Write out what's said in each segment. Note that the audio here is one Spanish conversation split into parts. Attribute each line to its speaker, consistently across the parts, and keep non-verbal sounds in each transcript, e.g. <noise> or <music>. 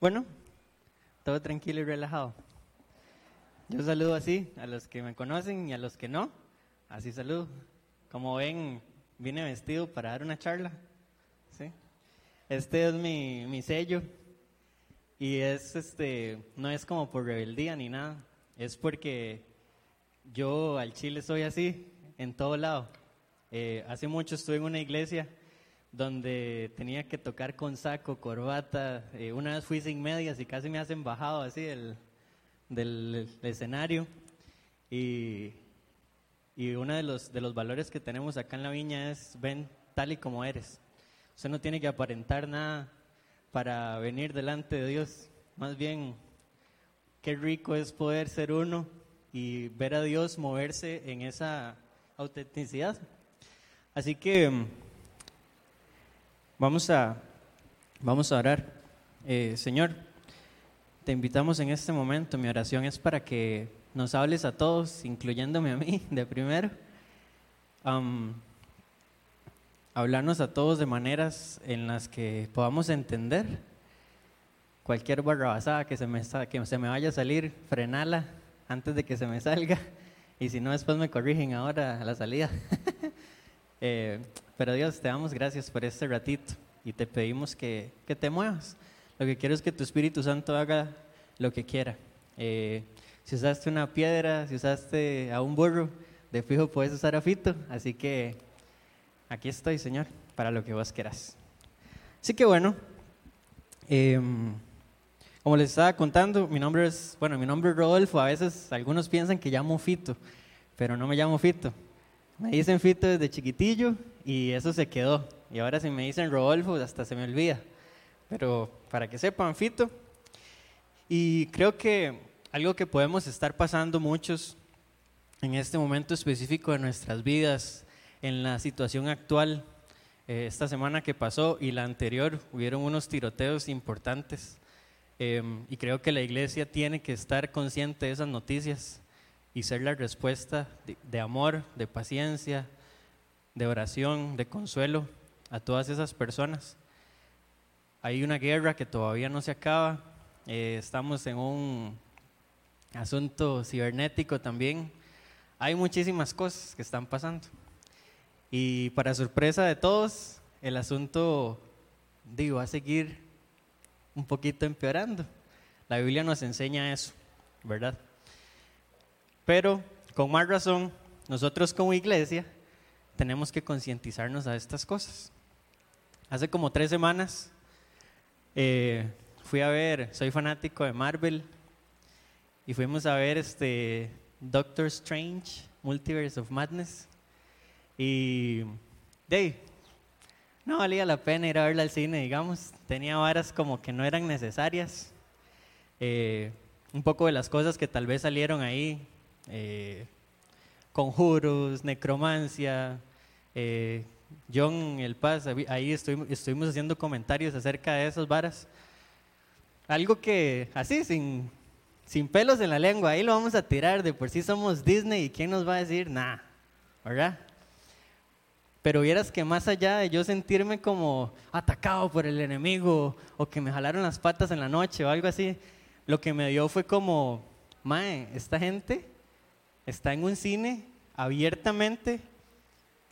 Speaker 1: Bueno, todo tranquilo y relajado. Yo saludo así a los que me conocen y a los que no. Así saludo. Como ven, vine vestido para dar una charla. ¿sí? Este es mi, mi sello. Y es este, no es como por rebeldía ni nada. Es porque yo al chile soy así, en todo lado. Eh, hace mucho estuve en una iglesia donde tenía que tocar con saco, corbata. Eh, una vez fui sin medias y casi me hacen bajado así del, del, escenario. Y, y uno de los, de los valores que tenemos acá en la viña es ven tal y como eres. Usted no tiene que aparentar nada para venir delante de Dios. Más bien, qué rico es poder ser uno y ver a Dios moverse en esa autenticidad. Así que Vamos a, vamos a orar. Eh, Señor, te invitamos en este momento. Mi oración es para que nos hables a todos, incluyéndome a mí <laughs> de primero. hablarnos a todos de maneras en las que podamos entender cualquier barrabasada que se me, que se me vaya a salir, frenala antes de que se me salga. Y si no, después me corrigen ahora a la salida. <laughs> eh, pero Dios, te damos gracias por este ratito y te pedimos que, que te muevas. Lo que quiero es que tu Espíritu Santo haga lo que quiera. Eh, si usaste una piedra, si usaste a un burro, de fijo puedes usar a Fito. Así que aquí estoy, Señor, para lo que vos quieras. Así que bueno, em, como les estaba contando, mi nombre es, bueno, mi nombre es Rodolfo. A veces algunos piensan que llamo Fito, pero no me llamo Fito. Me dicen Fito desde chiquitillo y eso se quedó. Y ahora si me dicen Rodolfo, hasta se me olvida. Pero para que sepan, Fito. Y creo que algo que podemos estar pasando muchos en este momento específico de nuestras vidas, en la situación actual, eh, esta semana que pasó y la anterior, hubieron unos tiroteos importantes. Em, y creo que la iglesia tiene que estar consciente de esas noticias y ser la respuesta de amor, de paciencia, de oración, de consuelo a todas esas personas. Hay una guerra que todavía no se acaba, eh, estamos en un asunto cibernético también. Hay muchísimas cosas que están pasando. Y para sorpresa de todos, el asunto, digo, va a seguir un poquito empeorando. La Biblia nos enseña eso, ¿verdad? Pero con más razón, nosotros como iglesia tenemos que concientizarnos a estas cosas. Hace como tres semanas eh, fui a ver, soy fanático de Marvel, y fuimos a ver este Doctor Strange, Multiverse of Madness. Y de no valía la pena ir a verla al cine, digamos. Tenía varas como que no eran necesarias. Eh, un poco de las cosas que tal vez salieron ahí, eh, conjuros, necromancia, eh, John El Paz, ahí estuvimos, haciendo comentarios acerca de esas varas. Algo que, así, sin, sin pelos en la lengua, ahí lo vamos a tirar, de por sí somos Disney y quién nos va a decir, nada, ¿verdad? Pero vieras que más allá de yo sentirme como atacado por el enemigo o que me jalaron las patas en la noche o algo así, lo que me dio fue como, mae, esta gente está en un cine abiertamente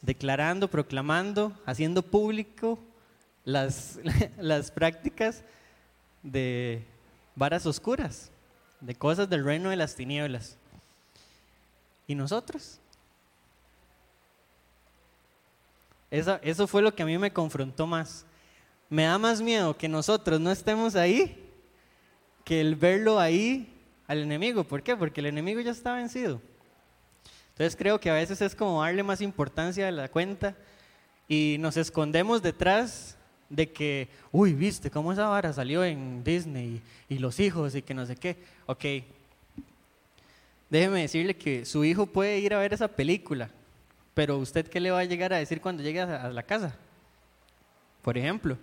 Speaker 1: declarando, proclamando, haciendo público las, <laughs> las prácticas de varas oscuras, de cosas del reino de las tinieblas. ¿Y nosotros? Eso, eso fue lo que a mí me confrontó más. Me da más miedo que nosotros no estemos ahí que el verlo ahí al enemigo. ¿Por qué? Porque el enemigo ya está vencido. Entonces creo que a veces es como darle más importancia a la cuenta y nos escondemos detrás de que, uy, viste cómo esa vara salió en Disney y, los hijos y que no sé qué. Ok, déjeme decirle que su hijo puede ir a ver esa película, pero usted qué le va a llegar a decir cuando llegue a la casa? Por ejemplo,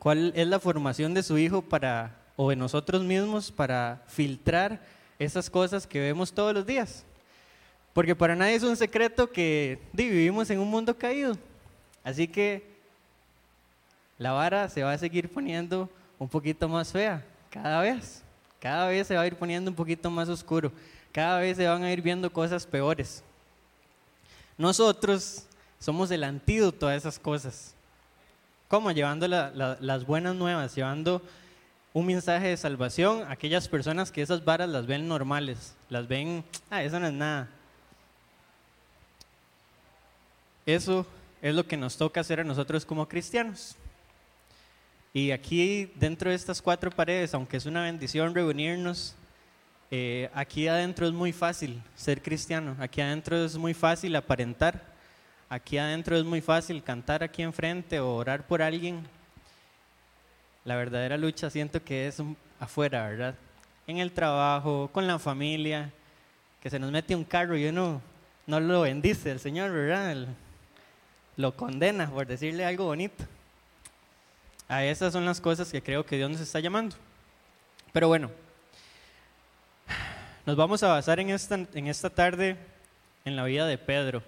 Speaker 1: ¿cuál es la formación de su hijo para, o de nosotros mismos para filtrar esas cosas que vemos todos los días? Porque para nadie es un secreto que vivimos en un mundo caído. Así que la vara se va a seguir poniendo un poquito más fea, cada vez. Cada vez se va a ir poniendo un poquito más oscuro. Cada vez se van a ir viendo cosas peores. Nosotros somos el antídoto a esas cosas. ¿Cómo? Llevando las buenas nuevas, llevando un mensaje de salvación a aquellas personas que esas varas las ven normales, las ven, ah, eso no es nada. Eso es lo que nos toca hacer a nosotros como cristianos. Y aquí, dentro de estas cuatro paredes, aunque es una bendición reunirnos, eh, aquí adentro es muy fácil ser cristiano, aquí adentro es muy fácil aparentar, aquí adentro es muy fácil cantar aquí enfrente o orar por alguien. La verdadera lucha siento que es afuera, ¿verdad? En el trabajo, con la familia, que se nos mete un carro y uno no lo bendice el Señor, ¿verdad? Lo condena por decirle algo bonito. A esas son las cosas que creo que Dios nos está llamando. Pero bueno, nos vamos a basar en esta, en esta tarde en la vida de Pedro,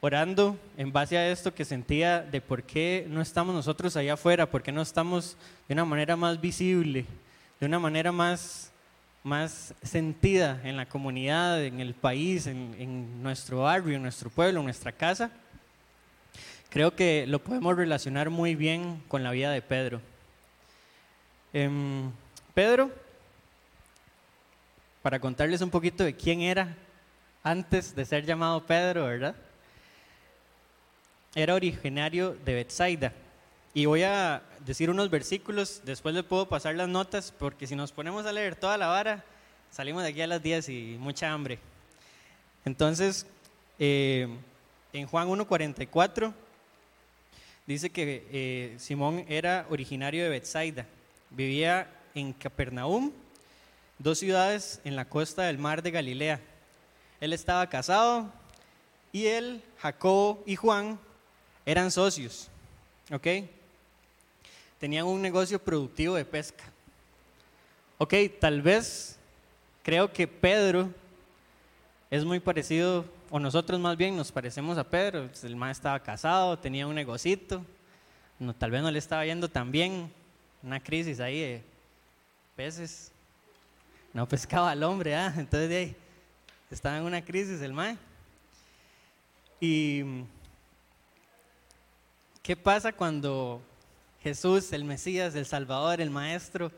Speaker 1: orando en base a esto que sentía de por qué no estamos nosotros allá afuera, por qué no estamos de una manera más visible, de una manera más, más sentida en la comunidad, en el país, en, en nuestro barrio, en nuestro pueblo, en nuestra casa. Creo que lo podemos relacionar muy bien con la vida de Pedro. Em, Pedro para contarles un poquito de quién era antes de ser llamado Pedro, ¿verdad? Era originario de Bethsaida. Y voy a decir unos versículos, después le puedo pasar las notas, porque si nos ponemos a leer toda la vara, salimos de aquí a las 10 y mucha hambre. Entonces, eh, en Juan 1.44 dice que eh, Simón era originario de Bethsaida, vivía en Capernaum dos ciudades en la costa del mar de Galilea. Él estaba casado y él, Jacobo y Juan eran socios, ¿ok? Tenían un negocio productivo de pesca. Ok, tal vez creo que Pedro es muy parecido, o nosotros más bien nos parecemos a Pedro. El man estaba casado, tenía un negocito, no, tal vez no le estaba yendo tan bien, una crisis ahí de peces, no pescaba al hombre, ¿ah? entonces de ahí, estaba en una crisis el mae. Y ¿qué pasa cuando Jesús, el Mesías, el Salvador, el Maestro,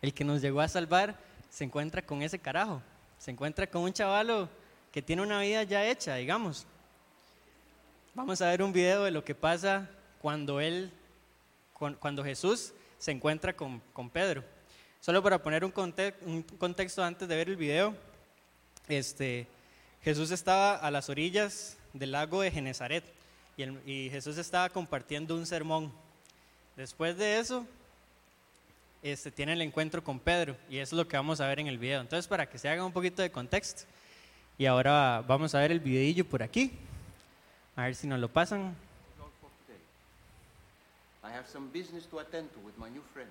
Speaker 1: el que nos llegó a salvar, se encuentra con ese carajo? Se encuentra con un chavalo que tiene una vida ya hecha, digamos. Vamos a ver un video de lo que pasa cuando él, cuando Jesús se encuentra con, con Pedro. Solo para poner un, contexto antes de ver el video, este, Jesús estaba a las orillas del lago de Genezaret y, Jesús estaba compartiendo un sermón. Después de eso, este, tiene el encuentro con Pedro y eso es lo que vamos a ver en el video. Entonces, para que se haga un poquito de contexto, y ahora vamos a ver el videillo por aquí. A ver si nos lo pasan. I have some business to attend to with my new friend.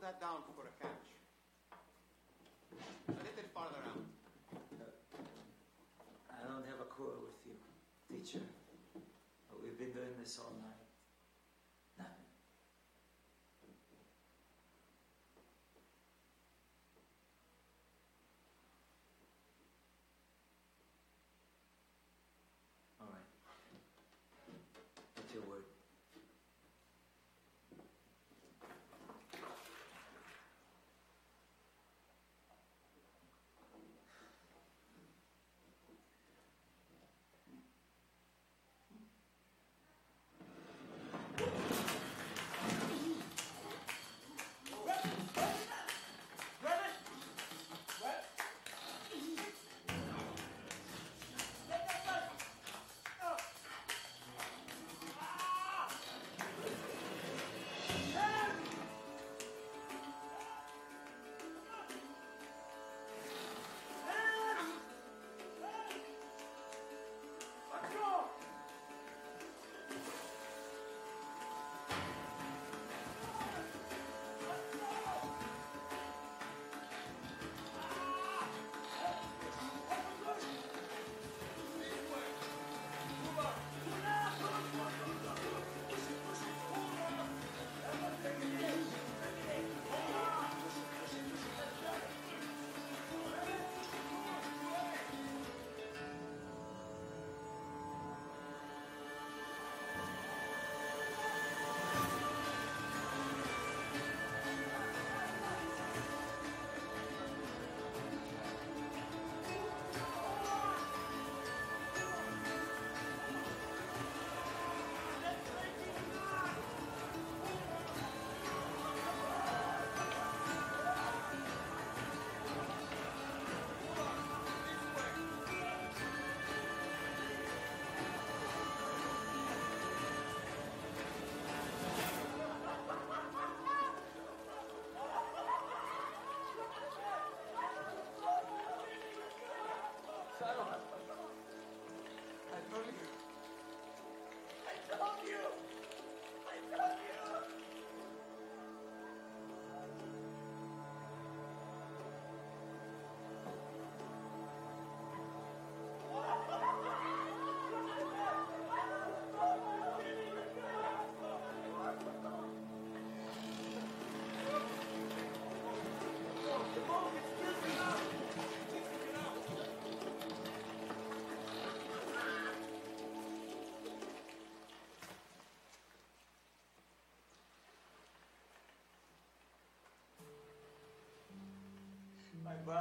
Speaker 1: That down for a catch. A little farther out.
Speaker 2: I don't have a quarrel with you, teacher. But we've been doing this all night. I told you. I told you.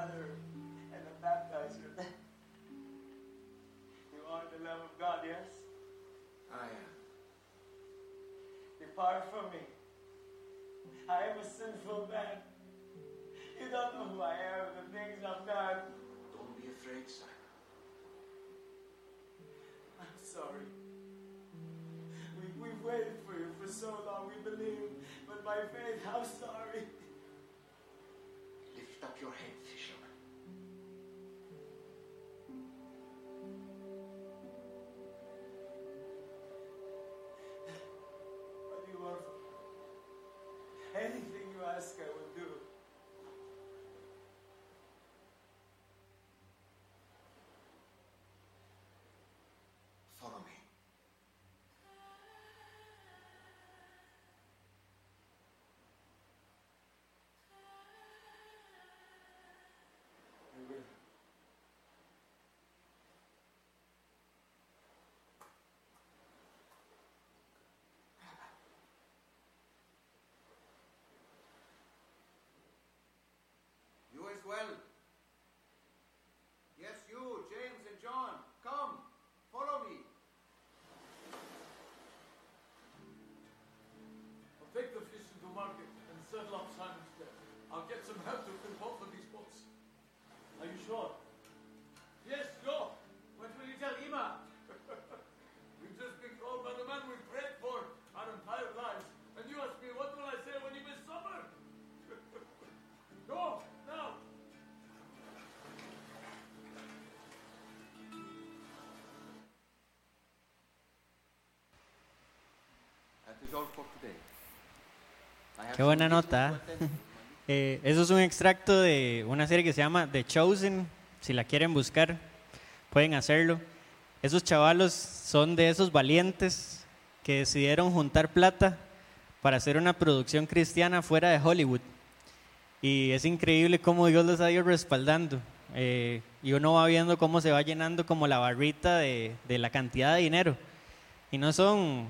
Speaker 2: My brother and the baptizer. <laughs> You are the love of God, yes?
Speaker 3: I am.
Speaker 2: Depart from me. I am a sinful man.
Speaker 1: Qué buena nota. <laughs> Eh, eso es un extracto de una serie que se llama The Chosen. Si la quieren buscar, pueden hacerlo. Esos chavalos son de esos valientes que decidieron juntar plata para hacer una producción cristiana fuera de Hollywood. Y es increíble cómo Dios los ha ido respaldando. Eh, y uno va viendo cómo se va llenando como la barrita de, de la cantidad de dinero. Y no son,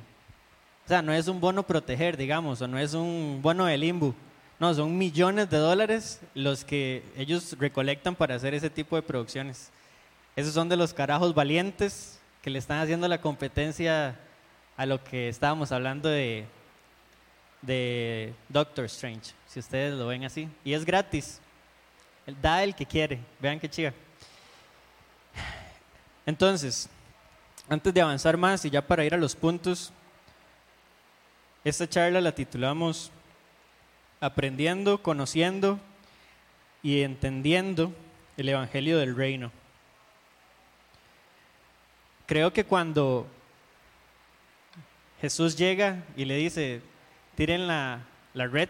Speaker 1: o sea, no es un bono proteger, digamos, o no es un bono de limbo. No, son millones de dólares los que ellos recolectan para hacer ese tipo de producciones. Esos son de los carajos valientes que le están haciendo la competencia a lo que estábamos hablando de, de Doctor Strange, si ustedes lo ven así. Y es gratis. Da el que quiere. Vean qué chiva. Entonces, antes de avanzar más y ya para ir a los puntos, esta charla la titulamos Aprendiendo, conociendo y entendiendo el Evangelio del Reino. Creo que cuando Jesús llega y le dice, tiren la, la red,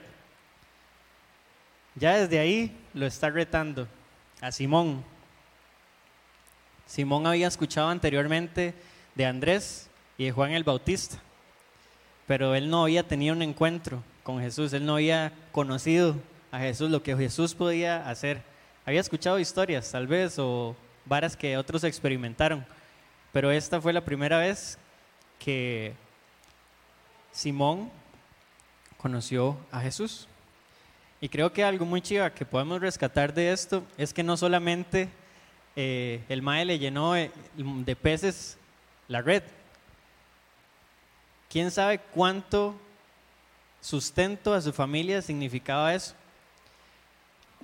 Speaker 1: ya desde ahí lo está retando a Simón. Simón había escuchado anteriormente de Andrés y de Juan el Bautista, pero él no había tenido un encuentro con Jesús, él no había conocido a Jesús, lo que Jesús podía hacer. Había escuchado historias, tal vez, o varas que otros experimentaron, pero esta fue la primera vez que Simón conoció a Jesús. Y creo que algo muy chiva que podemos rescatar de esto es que no solamente eh, el mae le llenó de, de peces la red. ¿Quién sabe cuánto sustento a su familia significaba eso?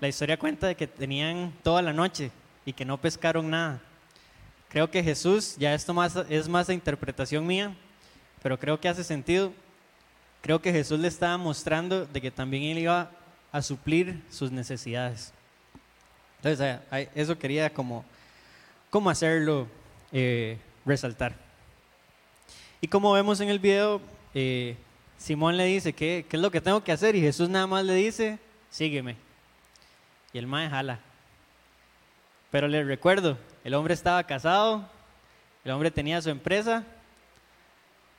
Speaker 1: La historia cuenta de que tenían toda la noche y que no pescaron nada. Creo que Jesús, ya esto más, es más de interpretación mía, pero creo que hace sentido. Creo que Jesús le estaba mostrando de que también él iba a suplir sus necesidades. Entonces, eso quería como cómo hacerlo eh, resaltar. Y como vemos en el video, eh, Simón le dice, ¿qué, ¿qué es lo que tengo que hacer? Y Jesús nada más le dice, sígueme. Y el mae jala. Pero les recuerdo, el hombre estaba casado, el hombre tenía su empresa,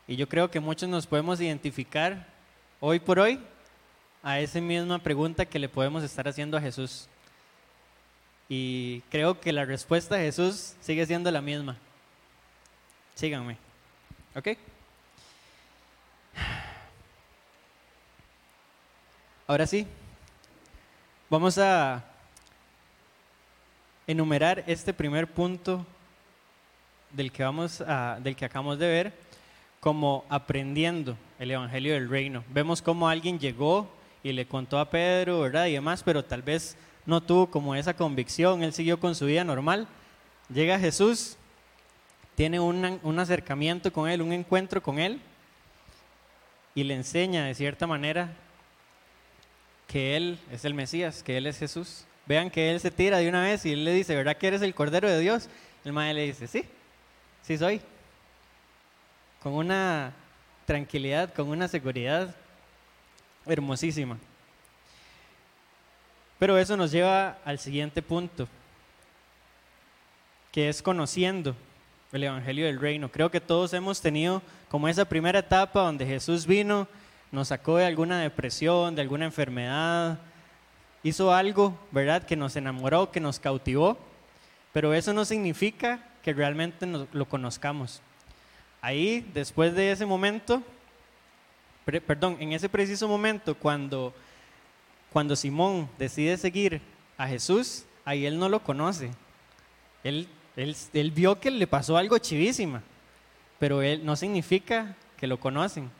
Speaker 1: y yo creo que muchos nos podemos identificar hoy por hoy a esa misma pregunta que le podemos estar haciendo a Jesús. Y creo que la respuesta de Jesús sigue siendo la misma. Síganme. ¿Ok? Ahora sí, vamos a enumerar este primer punto del que, vamos a, del que acabamos de ver como aprendiendo el Evangelio del Reino. Vemos cómo alguien llegó y le contó a Pedro, ¿verdad? Y demás, pero tal vez no tuvo como esa convicción, él siguió con su vida normal. Llega Jesús, tiene un, un acercamiento con él, un encuentro con él, y le enseña de cierta manera que Él es el Mesías, que Él es Jesús. Vean que Él se tira de una vez y Él le dice, ¿verdad que eres el Cordero de Dios? El maestro le dice, sí, sí soy. Con una tranquilidad, con una seguridad hermosísima. Pero eso nos lleva al siguiente punto, que es conociendo el Evangelio del Reino. Creo que todos hemos tenido como esa primera etapa donde Jesús vino, nos sacó de alguna depresión, de alguna enfermedad, hizo algo, ¿verdad?, que nos enamoró, que nos cautivó, pero eso no significa que realmente lo conozcamos. Ahí, después de ese momento, perdón, en ese preciso momento, cuando, cuando Simón decide seguir a Jesús, ahí él no lo conoce. Él, él, él vio que le pasó algo chivísima, pero él no significa que lo conocen.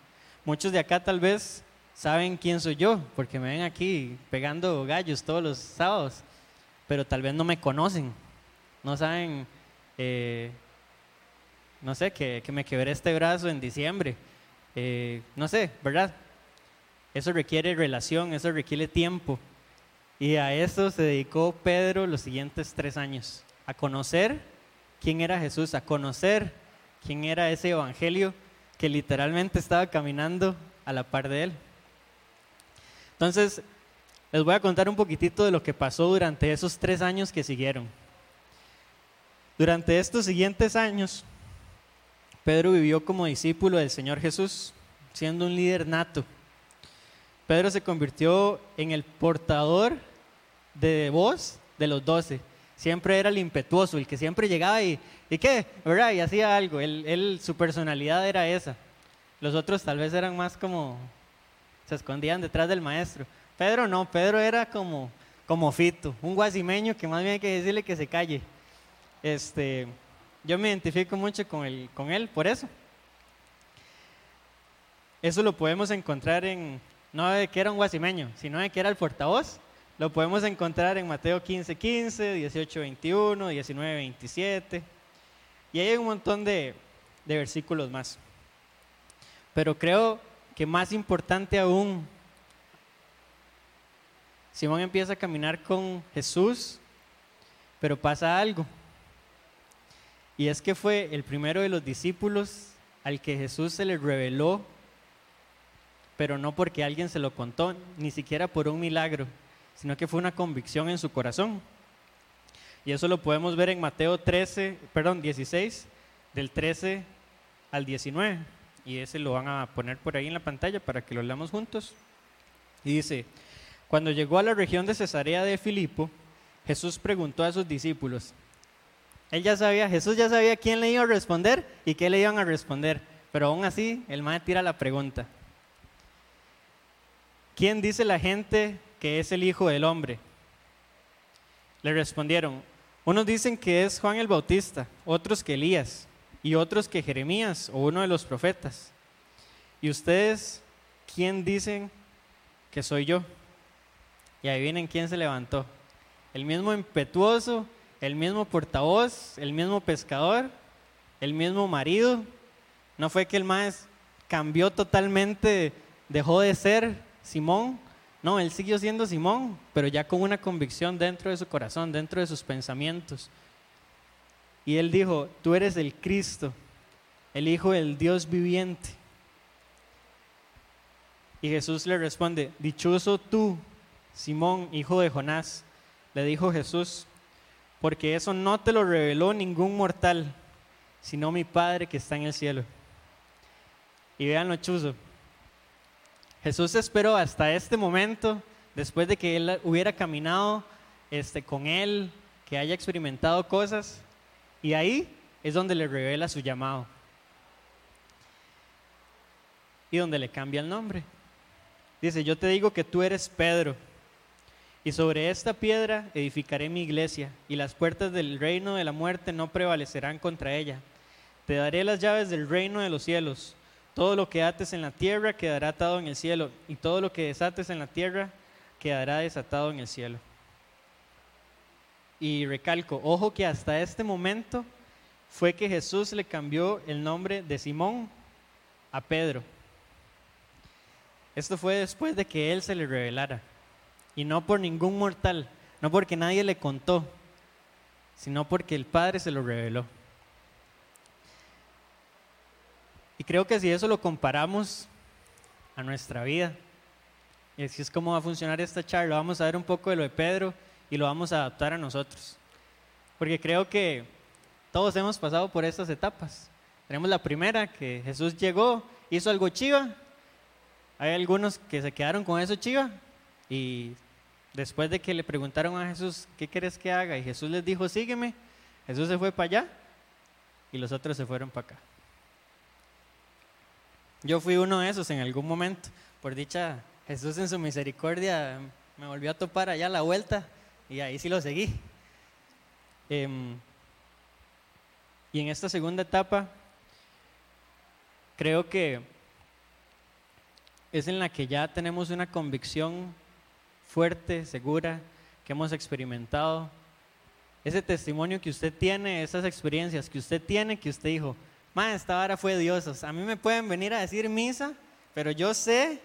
Speaker 1: Muchos de acá tal vez saben quién soy yo, porque me ven aquí pegando gallos todos los sábados, pero tal vez no me conocen, no saben, eh, no sé, que, me quebré este brazo en diciembre, eh, no sé, ¿verdad? Eso requiere relación, eso requiere tiempo. Y a eso se dedicó Pedro los siguientes tres años, a conocer quién era Jesús, a conocer quién era ese evangelio que literalmente estaba caminando a la par de él. Entonces, les voy a contar un poquitito de lo que pasó durante esos tres años que siguieron. Durante estos siguientes años, Pedro vivió como discípulo del Señor Jesús, siendo un líder nato. Pedro se convirtió en el portador de voz de los doce. Siempre era el impetuoso, el que siempre llegaba y ¿Y qué? ¿Verdad? Y hacía algo. Él, su personalidad era esa. Los otros tal vez eran más como, se escondían detrás del maestro. Pedro no, Pedro era como, como Fito, un guasimeño que más bien hay que decirle que se calle. Este, yo me identifico mucho con, el, con él por eso. Eso lo podemos encontrar en, no de que era un guasimeño, sino de que era el portavoz. Lo podemos encontrar en Mateo 15, 15, 18, 21, 19, 27. Y hay un montón de, versículos más. Pero creo que más importante aún, Simón empieza a caminar con Jesús, pero pasa algo. Y es que fue el primero de los discípulos al que Jesús se le reveló, pero no porque alguien se lo contó, ni siquiera por un milagro, sino que fue una convicción en su corazón. Y eso lo podemos ver en Mateo 13, perdón, 16, del 13 al 19. Y ese lo van a poner por ahí en la pantalla para que lo leamos juntos. Y dice, cuando llegó a la región de Cesarea de Filipo, Jesús preguntó a sus discípulos. Él ya sabía, Jesús ya sabía quién le iba a responder y qué le iban a responder. Pero aún así, el maestro tira la pregunta. ¿Quién dice la gente que es el Hijo del Hombre? Le respondieron, unos dicen que es Juan el Bautista, otros que Elías y otros que Jeremías o uno de los profetas. ¿Y ustedes quién dicen que soy yo? Y ahí vienen quién se levantó. El mismo impetuoso, el mismo portavoz, el mismo pescador, el mismo marido. No fue que el más cambió totalmente, dejó de ser Simón, no, él siguió siendo Simón, pero ya con una convicción dentro de su corazón, dentro de sus pensamientos. Y él dijo, tú eres el Cristo, el Hijo del Dios viviente. Y Jesús le responde, dichoso tú, Simón, hijo de Jonás, le dijo Jesús, porque eso no te lo reveló ningún mortal, sino mi Padre que está en el cielo. Y vean lo chuzo. Jesús esperó hasta este momento, después de que él hubiera caminado este, con él, que haya experimentado cosas, y ahí es donde le revela su llamado. Y donde le cambia el nombre. Dice, yo te digo que tú eres Pedro, y sobre esta piedra edificaré mi iglesia, y las puertas del reino de la muerte no prevalecerán contra ella. Te daré las llaves del reino de los cielos. Todo lo que ates en la tierra quedará atado en el cielo, y todo lo que desates en la tierra quedará desatado en el cielo. Y recalco, ojo que hasta este momento fue que Jesús le cambió el nombre de Simón a Pedro. Esto fue después de que él se le revelara. Y no por ningún mortal, no porque nadie le contó, sino porque el Padre se lo reveló. Y creo que si eso lo comparamos a nuestra vida, y así es como va a funcionar esta charla, vamos a ver un poco de lo de Pedro y lo vamos a adaptar a nosotros. Porque creo que todos hemos pasado por estas etapas. Tenemos la primera, que Jesús llegó, hizo algo chiva. Hay algunos que se quedaron con eso chiva y después de que le preguntaron a Jesús, ¿qué quieres que haga? Y Jesús les dijo, sígueme. Jesús se fue para allá y los otros se fueron para acá. Yo fui uno de esos en algún momento. Por dicha, Jesús en su misericordia me volvió a topar allá la vuelta y ahí sí lo seguí. Em, y en esta segunda etapa, creo que es en la que ya tenemos una convicción fuerte, segura, que hemos experimentado. Ese testimonio que usted tiene, esas experiencias que usted tiene, que usted dijo, ma, esta vara fue Dios. a mí me pueden venir a decir misa, pero yo sé,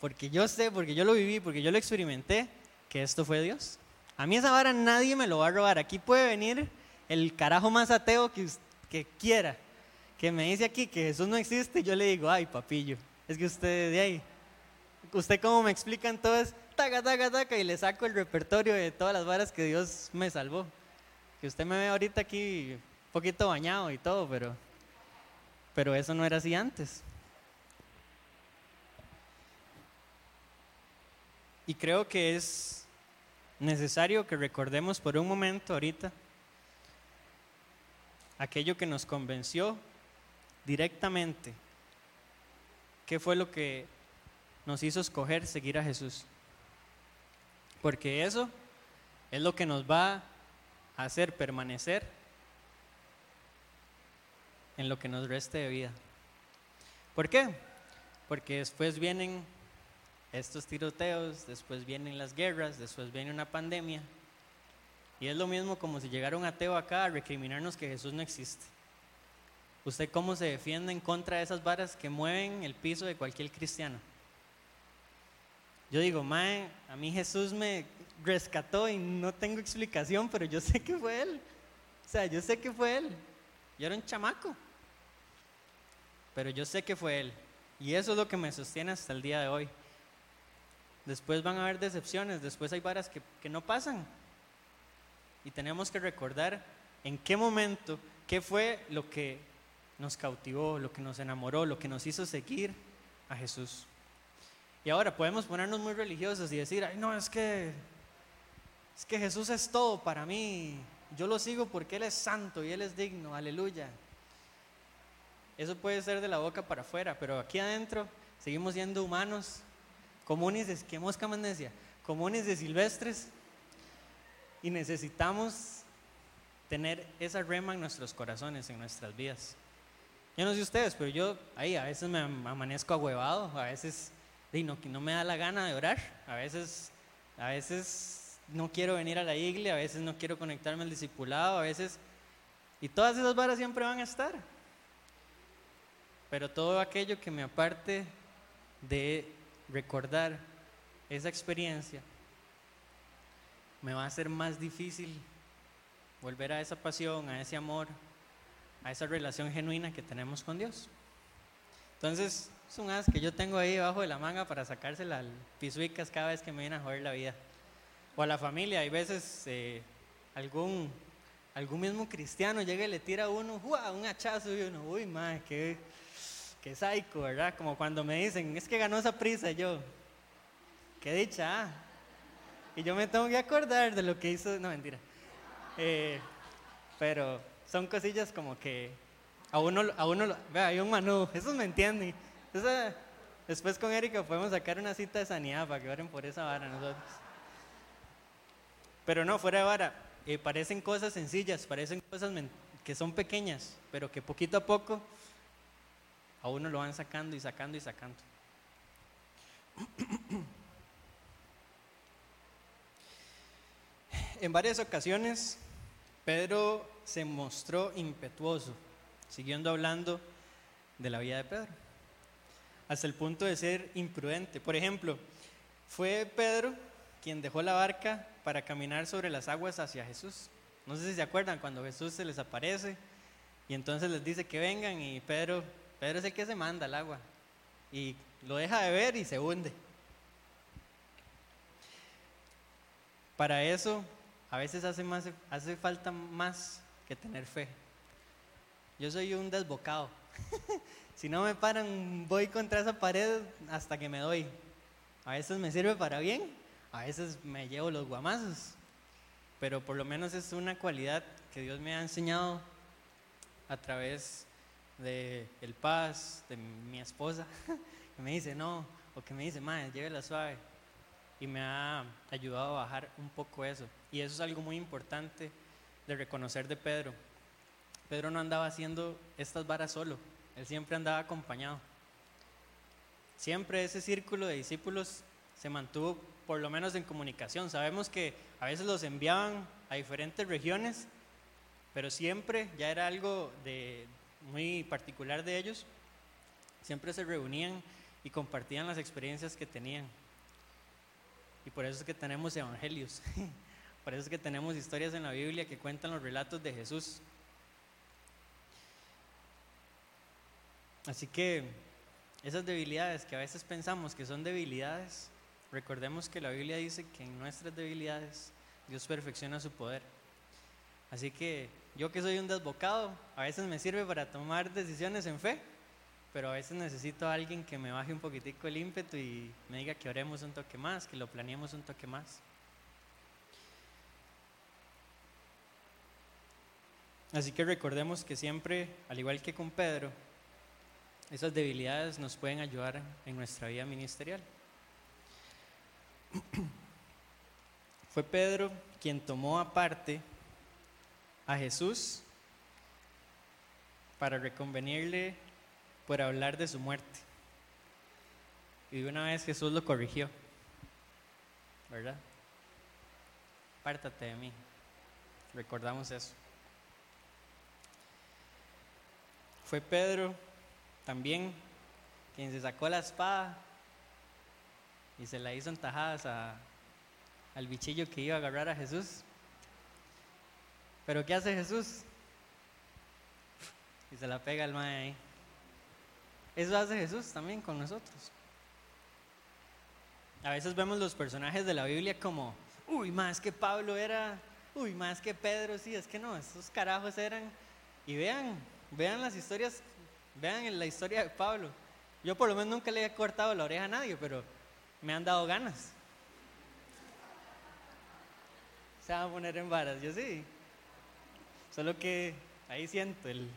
Speaker 1: porque yo sé, porque yo lo viví, porque yo lo experimenté, que esto fue Dios. A mí esa vara nadie me lo va a robar. Aquí puede venir el carajo más ateo que, que quiera, que me dice aquí que Jesús no existe, yo le digo, ay, papillo, es que usted de ahí, usted cómo me explica entonces, taca, taca, taca, y le saco el repertorio de todas las varas que Dios me salvó. Que usted me ve ahorita aquí un poquito bañado y todo, pero, pero eso no era así antes. Y creo que es necesario que recordemos por un momento ahorita aquello que nos convenció directamente. ¿Qué fue lo que nos hizo escoger seguir a Jesús? Porque eso es lo que nos va a hacer permanecer en lo que nos reste de vida. ¿Por qué? Porque después vienen estos tiroteos, después vienen las guerras, después viene una pandemia. Y es lo mismo como si llegara un ateo acá a recriminarnos que Jesús no existe. ¿Usted cómo se defiende en contra de esas varas que mueven el piso de cualquier cristiano? Yo digo, Mae, a mí Jesús me rescató y no tengo explicación, pero yo sé que fue Él. O sea, yo sé que fue Él. Yo era un chamaco, pero yo sé que fue Él. Y eso es lo que me sostiene hasta el día de hoy. Después van a haber decepciones, después hay varas que, que no pasan. Y tenemos que recordar en qué momento, qué fue lo que nos cautivó, lo que nos enamoró, lo que nos hizo seguir a Jesús. Y ahora podemos ponernos muy religiosos y decir, no, es que es que Jesús es todo para mí. Yo lo sigo porque Él es santo y Él es digno, aleluya. Eso puede ser de la boca para afuera, pero aquí adentro seguimos siendo humanos comunes, que mosca decía, comunes de silvestres, y necesitamos tener esa rema en nuestros corazones, en nuestras vidas. Yo no sé ustedes, pero yo ahí a veces me amanezco ahuevado, a veces no, no me da la gana de orar, a veces, a veces no quiero venir a la iglesia, a veces no quiero conectarme al discipulado, a veces... Y todas esas varas siempre van a estar. Pero todo aquello que me aparte de recordar esa experiencia, me va a ser más difícil volver a esa pasión, a ese amor, a esa relación genuina que tenemos con Dios. Entonces, es un as que yo tengo ahí debajo de la manga para sacársela al pisuicas cada vez que me viene a joder la vida. O a la familia, hay veces eh, algún, algún mismo cristiano llega y le tira a uno ¡guau! un hachazo y uno, uy, madre, qué, qué psycho, ¿verdad? Como cuando me dicen, es que ganó esa prisa, yo, qué dicha, ah. Y yo me tengo que acordar de lo que hizo, no mentira. Eh, pero son cosillas como que a uno, a uno, vea, hay un manú, esos me entienden. Esa- después con Erika podemos sacar una cita de sanidad para que oren por esa vara nosotros. Pero no, fuera de vara, eh, parecen cosas sencillas, parecen cosas que son pequeñas, pero que poquito a poco a uno lo van sacando y sacando y sacando. <clears throat> En varias ocasiones, Pedro se mostró impetuoso, siguiendo hablando de la vida de Pedro, hasta el punto de ser imprudente. Por ejemplo, fue Pedro quien dejó la barca para caminar sobre las aguas hacia Jesús. No sé si se acuerdan cuando Jesús se les aparece y entonces les dice que vengan y Pedro, Pedro es el que se manda al agua y lo deja de ver y se hunde. Para eso a veces hace, más, hace falta más que tener fe. Yo soy un desbocado. <laughs> si no me paran, voy contra esa pared hasta que me doy. A veces me sirve para bien, a veces me llevo los guamazos. Pero por lo menos es una cualidad que Dios me ha enseñado a través de el paz, de mi esposa, <laughs> que me dice no, o que me dice, madre, llévela suave y me ha ayudado a bajar un poco eso. Y eso es algo muy importante de reconocer de Pedro. Pedro no andaba haciendo estas varas solo, él siempre andaba acompañado. Siempre ese círculo de discípulos se mantuvo por lo menos en comunicación. Sabemos que a veces los enviaban a diferentes regiones, pero siempre ya era algo de, muy particular de ellos. Siempre se reunían y compartían las experiencias que tenían. Y por eso es que tenemos evangelios. <laughs> por eso es que tenemos historias en la Biblia que cuentan los relatos de Jesús. Así que esas debilidades que a veces pensamos que son debilidades, recordemos que la Biblia dice que en nuestras debilidades Dios perfecciona su poder. Así que yo que soy un desbocado, a veces me sirve para tomar decisiones en fe, pero a veces necesito a alguien que me baje un poquitico el ímpetu y me diga que oremos un toque más, que lo planeemos un toque más. Así que recordemos que siempre, al igual que con Pedro, esas debilidades nos pueden ayudar en nuestra vida ministerial. <clears throat> Fue Pedro quien tomó aparte a Jesús para reconvenirle por hablar de su muerte. Y una vez Jesús lo corrigió, ¿verdad? Pártate de mí. Recordamos eso. Fue Pedro también quien se sacó la espada y se la hizo en tajadas a- al bichillo que iba a agarrar a Jesús. Pero ¿qué hace Jesús? Y se la pega al mae ahí. Eso hace Jesús también con nosotros. A veces vemos los personajes de la Biblia como, uy, más que Pablo era, uy, más que Pedro, sí, es que no, esos carajos eran. Y vean, vean las historias, vean la historia de Pablo. Yo por lo menos nunca le he cortado la oreja a nadie, pero me han dado ganas. Se van a poner en varas, yo sí. Solo que ahí siento el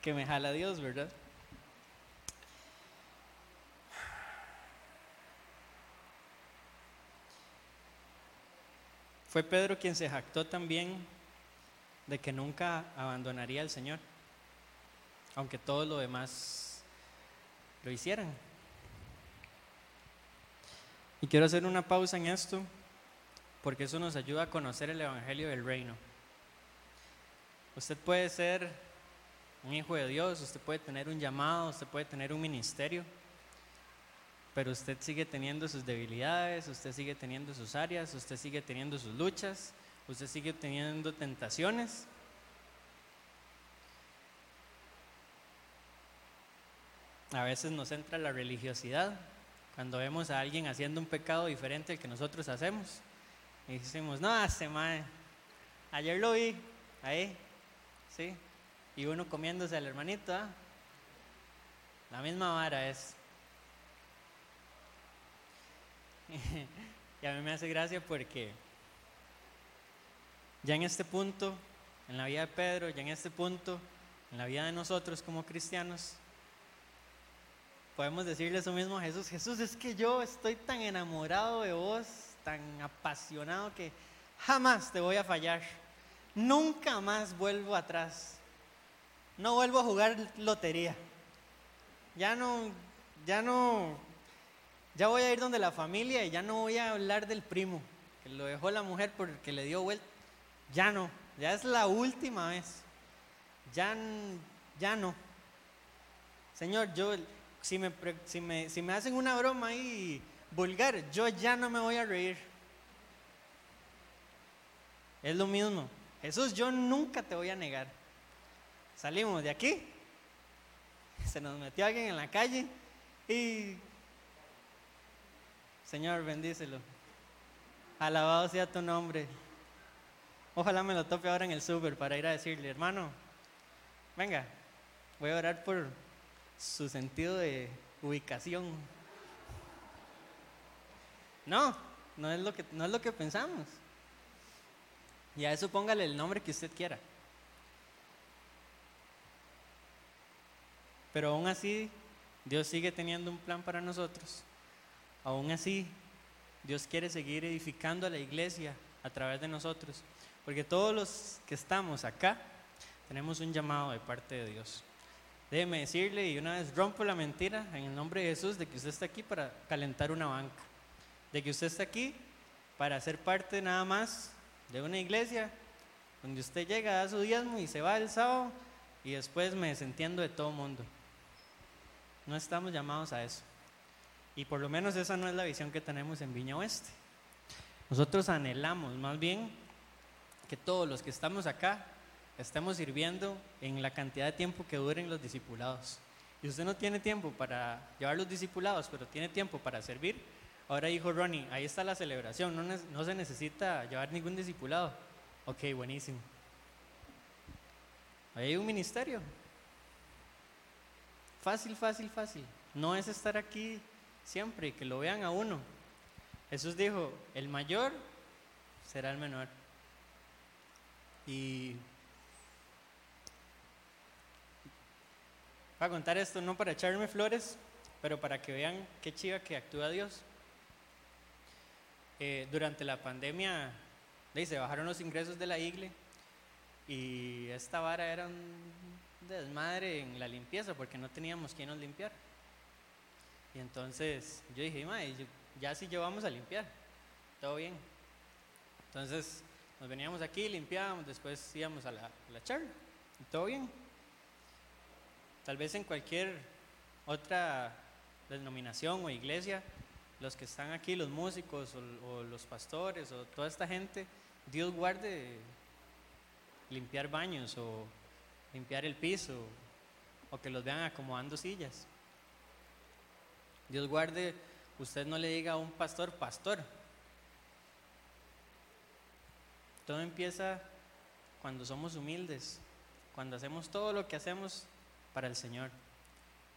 Speaker 1: que me jala Dios, ¿verdad? Fue Pedro quien se jactó también de que nunca abandonaría al Señor, aunque todos los demás lo hicieran. Y quiero hacer una pausa en esto, porque eso nos ayuda a conocer el Evangelio del Reino. Usted puede ser un hijo de Dios, usted puede tener un llamado, usted puede tener un ministerio, pero usted sigue teniendo sus debilidades, usted sigue teniendo sus áreas, usted sigue teniendo sus luchas, usted sigue teniendo tentaciones. A veces nos entra la religiosidad cuando vemos a alguien haciendo un pecado diferente al que nosotros hacemos. Y decimos, no, este hace mal. Ayer lo vi, ahí, sí, y uno comiéndose al hermanito, ¿ah? la misma vara es. <laughs> y a mí me hace gracia porque ya en este punto, en la vida de Pedro, ya en este punto, en la vida de nosotros como cristianos, podemos decirle eso mismo a Jesús. Jesús, es que yo estoy tan enamorado de vos, tan apasionado que jamás te voy a fallar. Nunca más vuelvo atrás. No vuelvo a jugar lotería. Ya no, ya no, ya voy a ir donde la familia y ya no voy a hablar del primo, que lo dejó la mujer porque le dio vuelta. Ya no, ya es la última vez. Ya, ya no. Señor, yo, si me, si, me, si me hacen una broma ahí vulgar, yo ya no me voy a reír. Es lo mismo. Jesús, yo nunca te voy a negar. Salimos de aquí, se nos metió alguien en la calle y... Señor, bendícelo. Alabado sea tu nombre. Ojalá me lo tope ahora en el súper para ir a decirle, hermano, venga, voy a orar por su sentido de ubicación. No, no es lo que, no es lo que pensamos. Y a eso póngale el nombre que usted quiera. Pero aún así, Dios sigue teniendo un plan para nosotros. Aún así, Dios quiere seguir edificando a la iglesia a través de nosotros. Porque todos los que estamos acá tenemos un llamado de parte de Dios. Déjeme decirle, y una vez rompo la mentira en el nombre de Jesús, de que usted está aquí para calentar una banca. De que usted está aquí para ser parte nada más de una iglesia donde usted llega, da su diezmo y se va el sábado y después me desentiendo de todo mundo. No estamos llamados a eso. Y por lo menos esa no es la visión que tenemos en Viña Oeste. Nosotros anhelamos más bien que todos los que estamos acá estemos sirviendo en la cantidad de tiempo que duren los discipulados. Y usted no tiene tiempo para llevar los discipulados, pero tiene tiempo para servir. Ahora dijo Ronnie, ahí está la celebración, no, se necesita llevar ningún discipulado. Ok, buenísimo. Ahí hay un ministerio. Fácil, fácil, fácil. No es estar aquí siempre y que lo vean a uno. Jesús dijo, el mayor será el menor. Y voy a contar esto no para echarme flores, pero para que vean qué chiva que actúa Dios. Eh, durante la pandemia se bajaron los ingresos de la iglesia y esta vara era un desmadre en la limpieza porque no teníamos quien nos limpiar. Y entonces yo dije, ya si llevamos a limpiar, todo bien. Entonces nos veníamos aquí, limpiábamos, después íbamos a la, la charla, y todo bien. Tal vez en cualquier otra denominación o iglesia, los que están aquí, los músicos o, los pastores o toda esta gente, Dios guarde limpiar baños o limpiar el piso o que los vean acomodando sillas. Dios guarde, usted no le diga a un pastor, pastor. Todo empieza cuando somos humildes, cuando hacemos todo lo que hacemos para el Señor.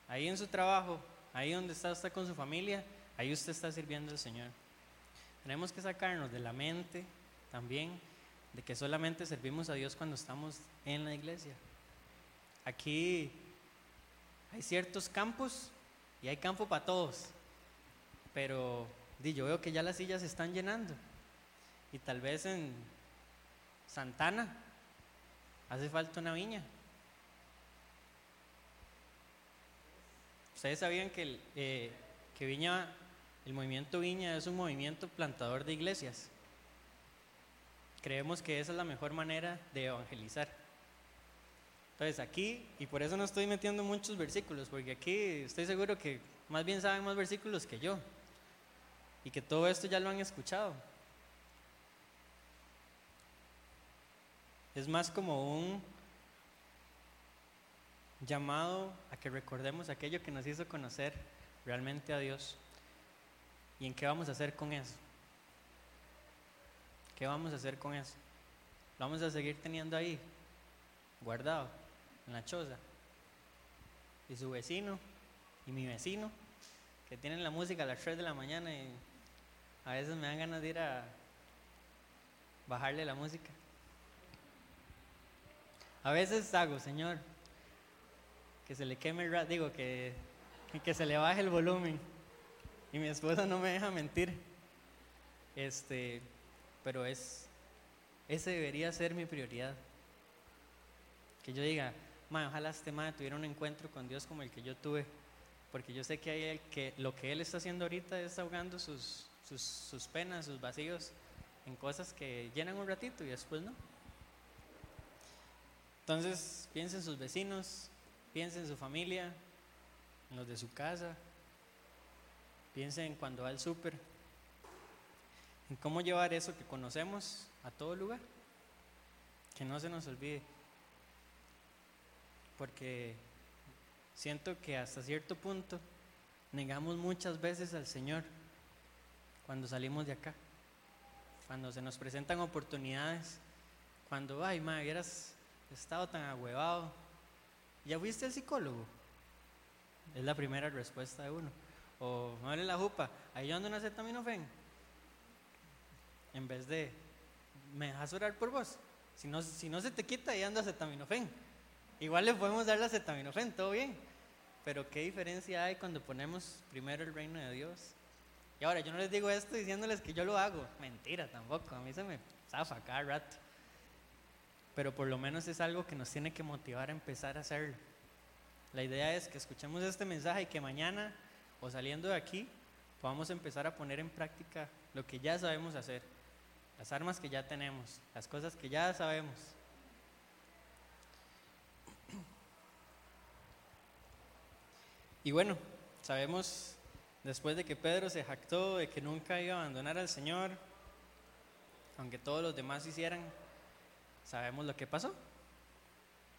Speaker 1: Ahí en su trabajo, ahí donde está usted con su familia, ahí usted está sirviendo al Señor. Tenemos que sacarnos de la mente también de que solamente servimos a Dios cuando estamos en la iglesia. Aquí hay ciertos campos y hay campo para todos, pero yo veo que ya las sillas se están llenando y tal vez en Santana hace falta una viña. Ustedes sabían que, eh, que Viña, el movimiento Viña es un movimiento plantador de iglesias. Creemos que esa es la mejor manera de evangelizar. Entonces aquí, y por eso no estoy metiendo muchos versículos, porque aquí estoy seguro que más bien saben más versículos que yo, y que todo esto ya lo han escuchado. Es más como un, llamado a que recordemos aquello que nos hizo conocer realmente a Dios. ¿Y en qué vamos a hacer con eso? ¿Qué vamos a hacer con eso? ¿Lo vamos a seguir teniendo ahí, guardado, en la choza? Y su vecino, y mi vecino, que tienen la música a las 3 de la mañana y a veces me dan ganas de ir a bajarle la música. A veces hago, Señor, que se le queme el radio, digo, que, que se le baje el volumen. Y mi esposa no me deja mentir. Este, pero es, ese debería ser mi prioridad. Que yo diga, ma, ojalá este ma tuviera un encuentro con Dios como el que yo tuve. Porque yo sé que, hay el que lo que Él está haciendo ahorita es ahogando sus, sus, sus penas, sus vacíos en cosas que llenan un ratito y después no. Entonces, piense en sus vecinos, piense en su familia, en los de su casa, piense en cuando va al súper, en cómo llevar eso que conocemos a todo lugar, que no se nos olvide, porque siento que hasta cierto punto negamos muchas veces al Señor cuando salimos de acá, cuando se nos presentan oportunidades, cuando, ay, ma, vieras he estado tan agüevado. ¿Ya fuiste al psicólogo? Es la primera respuesta de uno. O no vale la jupa, ahí yo ando en acetaminofén. En vez de, ¿me dejas orar por vos? Si no, si no se te quita, ahí ando acetaminofén. Igual le podemos dar la acetaminofén, todo bien. Pero ¿qué diferencia hay cuando ponemos primero el reino de Dios? Y ahora, yo no les digo esto diciéndoles que yo lo hago. Mentira tampoco, a mí se me zafa cada rato pero por lo menos es algo que nos tiene que motivar a empezar a hacerlo. La idea es que escuchemos este mensaje y que mañana o saliendo de aquí podamos empezar a poner en práctica lo que ya sabemos hacer, las armas que ya tenemos, las cosas que ya sabemos. Y bueno, sabemos después de que Pedro se jactó de que nunca iba a abandonar al Señor, aunque todos los demás hicieran, sabemos lo que pasó,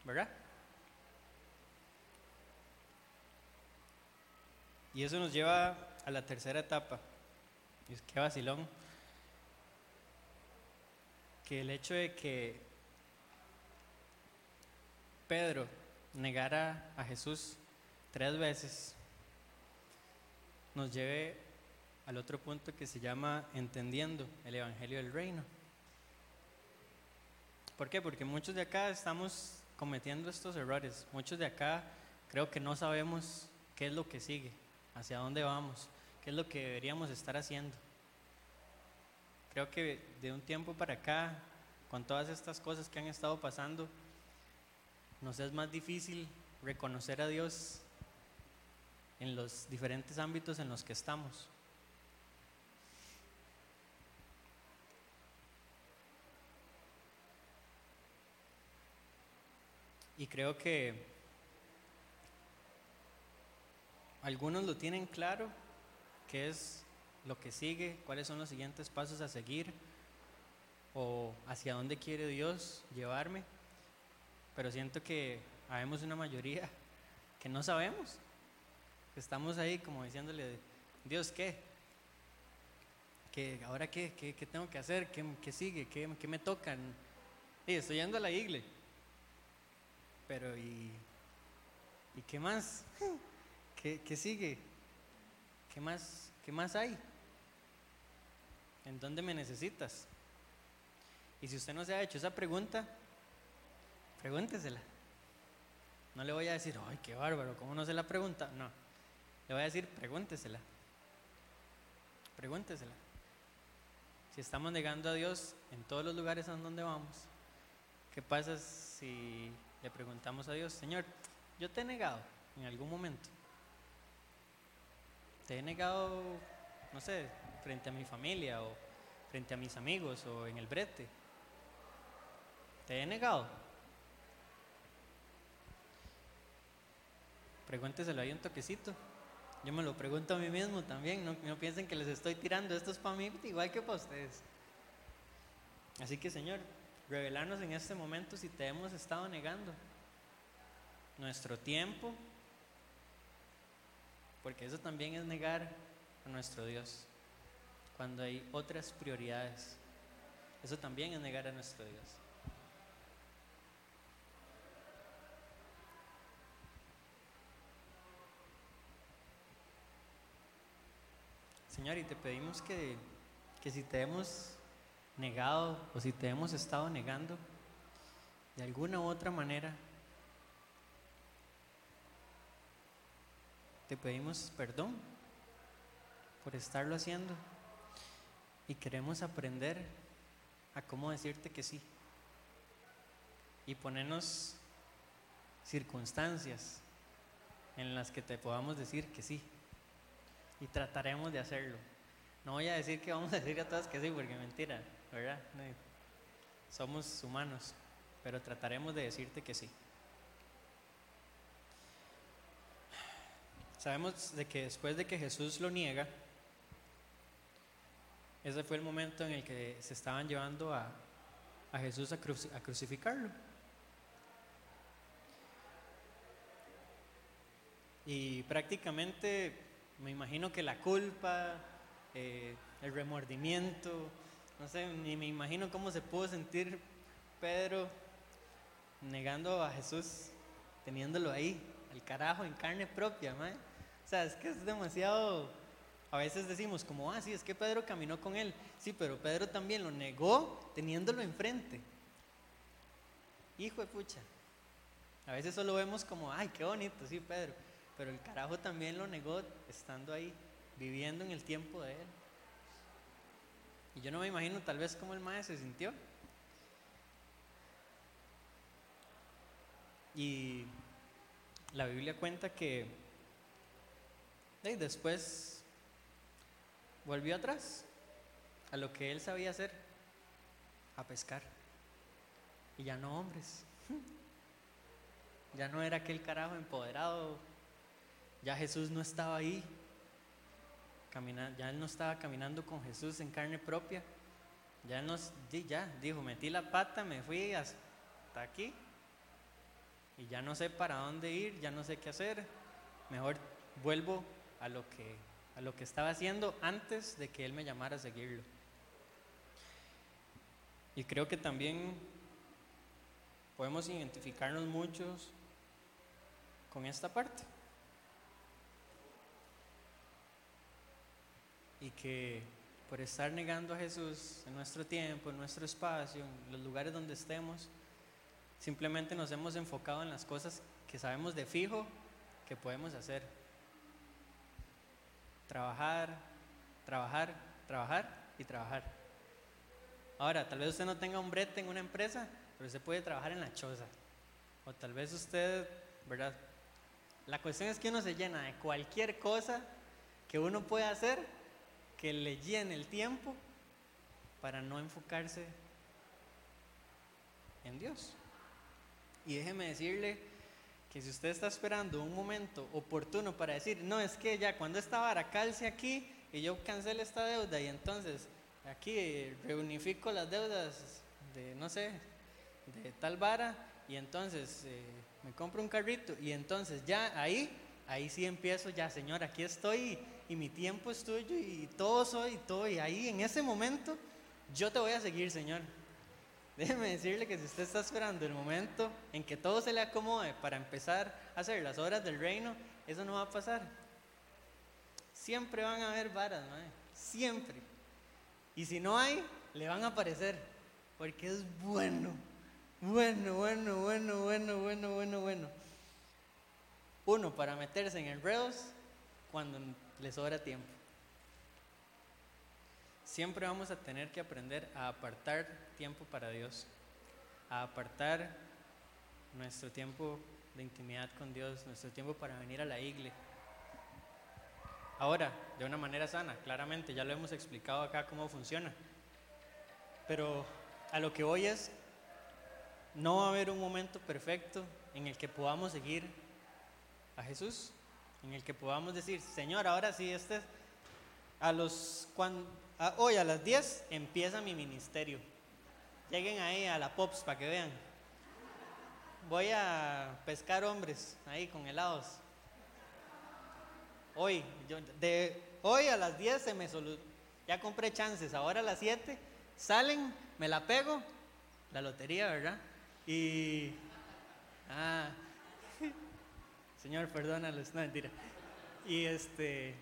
Speaker 1: ¿verdad? Y eso nos lleva a la tercera etapa. Y es que vacilón. Que el hecho de que Pedro negara a Jesús tres veces nos lleve al otro punto que se llama entendiendo el Evangelio del Reino. ¿Por qué? Porque muchos de acá estamos cometiendo estos errores. Muchos de acá creo que no sabemos qué es lo que sigue, hacia dónde vamos, qué es lo que deberíamos estar haciendo. Creo que de un tiempo para acá, con todas estas cosas que han estado pasando, nos es más difícil reconocer a Dios en los diferentes ámbitos en los que estamos. Y creo que algunos lo tienen claro, qué es lo que sigue, cuáles son los siguientes pasos a seguir o hacia dónde quiere Dios llevarme. Pero siento que habemos una mayoría <laughs> que no sabemos, que estamos ahí como diciéndole, Dios, ¿qué? ¿Qué ¿Ahora qué? ¿Qué, tengo que hacer? ¿Qué, qué sigue? ¿Qué, ¿Qué, me tocan? Y estoy yendo a la iglesia pero ¿y, ¿y qué más? <laughs> ¿Qué, ¿Qué, sigue? ¿Qué más, ¿Qué más hay? ¿En dónde me necesitas? Y si usted no se ha hecho esa pregunta, pregúntesela. No le voy a decir, ay, qué bárbaro, ¿cómo no se la pregunta? No, le voy a decir, pregúntesela. Pregúntesela. Si estamos negando a Dios en todos los lugares a donde vamos, ¿qué pasa si le preguntamos a Dios, Señor, yo te he negado en algún momento. Te he negado, no sé, frente a mi familia o frente a mis amigos o en el brete. Te he negado. Pregúnteselo ahí un toquecito. Yo me lo pregunto a mí mismo también. No, no piensen que les estoy tirando. Esto es para mí igual que para ustedes. Así que, Señor, revelarnos en este momento si te hemos estado negando. nuestro tiempo, porque eso también es negar a nuestro Dios, cuando hay otras prioridades. Eso también es negar a nuestro Dios. Señor, y te pedimos que, que si te hemos negado o si te hemos estado negando, de alguna u otra manera, te pedimos perdón por estarlo haciendo y queremos aprender a cómo decirte que sí y ponernos circunstancias en las que te podamos decir que sí y trataremos de hacerlo. No voy a decir que vamos a decir a todas que sí, porque mentira, ¿verdad? Somos humanos, pero trataremos de decirte que sí. Sabemos de que después de que Jesús lo niega, ese fue el momento en el que se estaban llevando a, a Jesús a, cruci- a crucificarlo. Y prácticamente me imagino que la culpa, eh, el remordimiento, no sé, ni me imagino cómo se pudo sentir Pedro negando a Jesús, teniéndolo ahí, al carajo, en carne propia, mae. O sea, es que es demasiado. A veces decimos, como, ah, sí, es que Pedro caminó con él. Sí, pero Pedro también lo negó teniéndolo enfrente. Hijo de pucha. A veces solo vemos como, ay, qué bonito, sí, Pedro. Pero el carajo también lo negó estando ahí, viviendo en el tiempo de él. Y yo no me imagino tal vez cómo el maestro se sintió. Y la Biblia cuenta que y después volvió atrás a lo que él sabía hacer, a pescar. Y ya no hombres. Ya no era aquel carajo empoderado. Ya Jesús no estaba ahí. Camina- ya él no estaba caminando con Jesús en carne propia. Ya, nos, ya dijo, metí la pata, me fui hasta aquí. Y ya no sé para dónde ir, ya no sé qué hacer. Mejor vuelvo a lo que, a lo que estaba haciendo antes de que Él me llamara a seguirlo. Y creo que también podemos identificarnos muchos con esta parte. Y que por estar negando a Jesús en nuestro tiempo, en nuestro espacio, en los lugares donde estemos, simplemente nos hemos enfocado en las cosas que sabemos de fijo que podemos hacer. Trabajar, trabajar, trabajar y trabajar. Ahora, tal vez usted no tenga un brete en una empresa, pero usted puede trabajar en la choza. O tal vez usted, ¿verdad? La cuestión es que uno se llena de cualquier cosa que uno pueda hacer que le llene el tiempo para no enfocarse en Dios. Y déjeme decirle que si usted está esperando un momento oportuno para decir, no, es que ya cuando esta vara calce aquí y yo cancele esta deuda y entonces aquí reunifico las deudas de, no sé, de tal vara y entonces eh, me compro un carrito y entonces ya ahí, ahí sí empiezo, ya Señor, aquí estoy y, y mi tiempo es tuyo y todo soy todo y ahí en ese momento yo te voy a seguir, Señor. Déjeme decirle que si usted está esperando el momento en que todo se le acomode para empezar a hacer las obras del reino, eso no va a pasar. Siempre van a haber varas, mae, siempre. Y si no hay, le van a aparecer, porque es bueno, bueno, bueno, bueno, bueno, bueno, bueno, bueno. Uno, para meterse en enredos cuando le sobra tiempo. Siempre vamos a tener que aprender a apartar tiempo para Dios, a apartar nuestro tiempo de intimidad con Dios, nuestro tiempo para venir a la iglesia. Ahora, de una manera sana, claramente, ya lo hemos explicado acá cómo funciona. Pero a lo que voy es, no va a haber un momento perfecto en el que podamos seguir a Jesús, en el que podamos decir, Señor, ahora sí, este es a los cuan- a- hoy a las 10 empieza mi ministerio. Lleguen ahí a la Pops para que vean. voy a pescar hombres ahí con helados. Hoy, de hoy a las 10 se me solu- ya compré chances, ahora a las 7 salen, me la pego, la lotería, ¿verdad? Y ah, <laughs> Señor, perdónalos, no mentira. Y este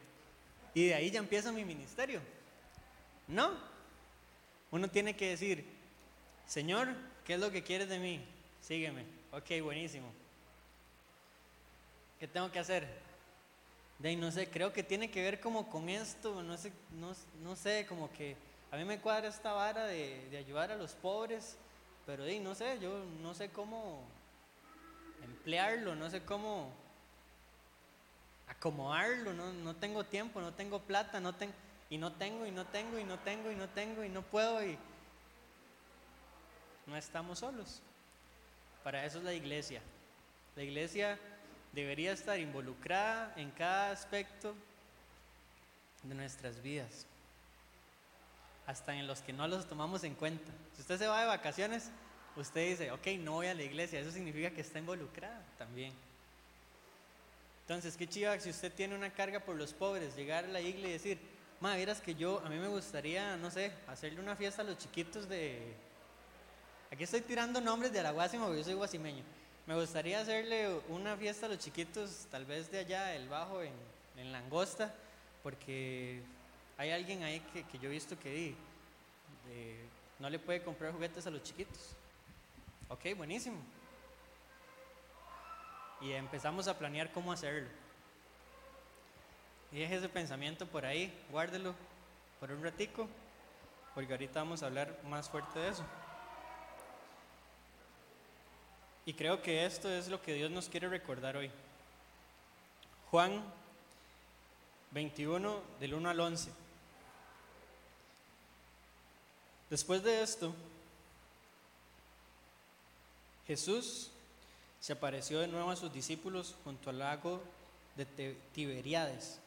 Speaker 1: y de ahí ya empieza mi ministerio. No. Uno tiene que decir, Señor, ¿qué es lo que quieres de mí? Sígueme. Ok, buenísimo. ¿Qué tengo que hacer? De no sé, creo que tiene que ver como con esto, no sé, no, no sé, como que a mí me cuadra esta vara de, de ayudar a los pobres, pero de no sé, yo no sé cómo emplearlo, no sé cómo acomodarlo, no, no tengo tiempo, no tengo plata, no tengo, y no tengo, y no tengo, y no tengo, y no tengo, y no puedo, y no estamos solos. Para eso es la iglesia. La iglesia debería estar involucrada en cada aspecto de nuestras vidas, hasta en los que no los tomamos en cuenta. Si usted se va de vacaciones, usted dice, ok, no voy a la iglesia, eso significa que está involucrada también. Entonces, qué chiva si usted tiene una carga por los pobres, llegar a la iglesia y decir, ma, vieras que yo, a mí me gustaría, no sé, hacerle una fiesta a los chiquitos de... Aquí estoy tirando nombres de Araguasima porque yo soy guasimeño. Me gustaría hacerle una fiesta a los chiquitos, tal vez de allá, del Bajo, en, Langosta, porque hay alguien ahí que, yo he visto que di, no le puede comprar juguetes a los chiquitos. Ok, buenísimo. Y empezamos a planear cómo hacerlo. Y deje ese pensamiento por ahí, guárdelo por un ratico, porque ahorita vamos a hablar más fuerte de eso. Y creo que esto es lo que Dios nos quiere recordar hoy. Juan 21, del 1 al 11. Después de esto, Jesús se apareció de nuevo a sus discípulos junto al lago de Tiberíades.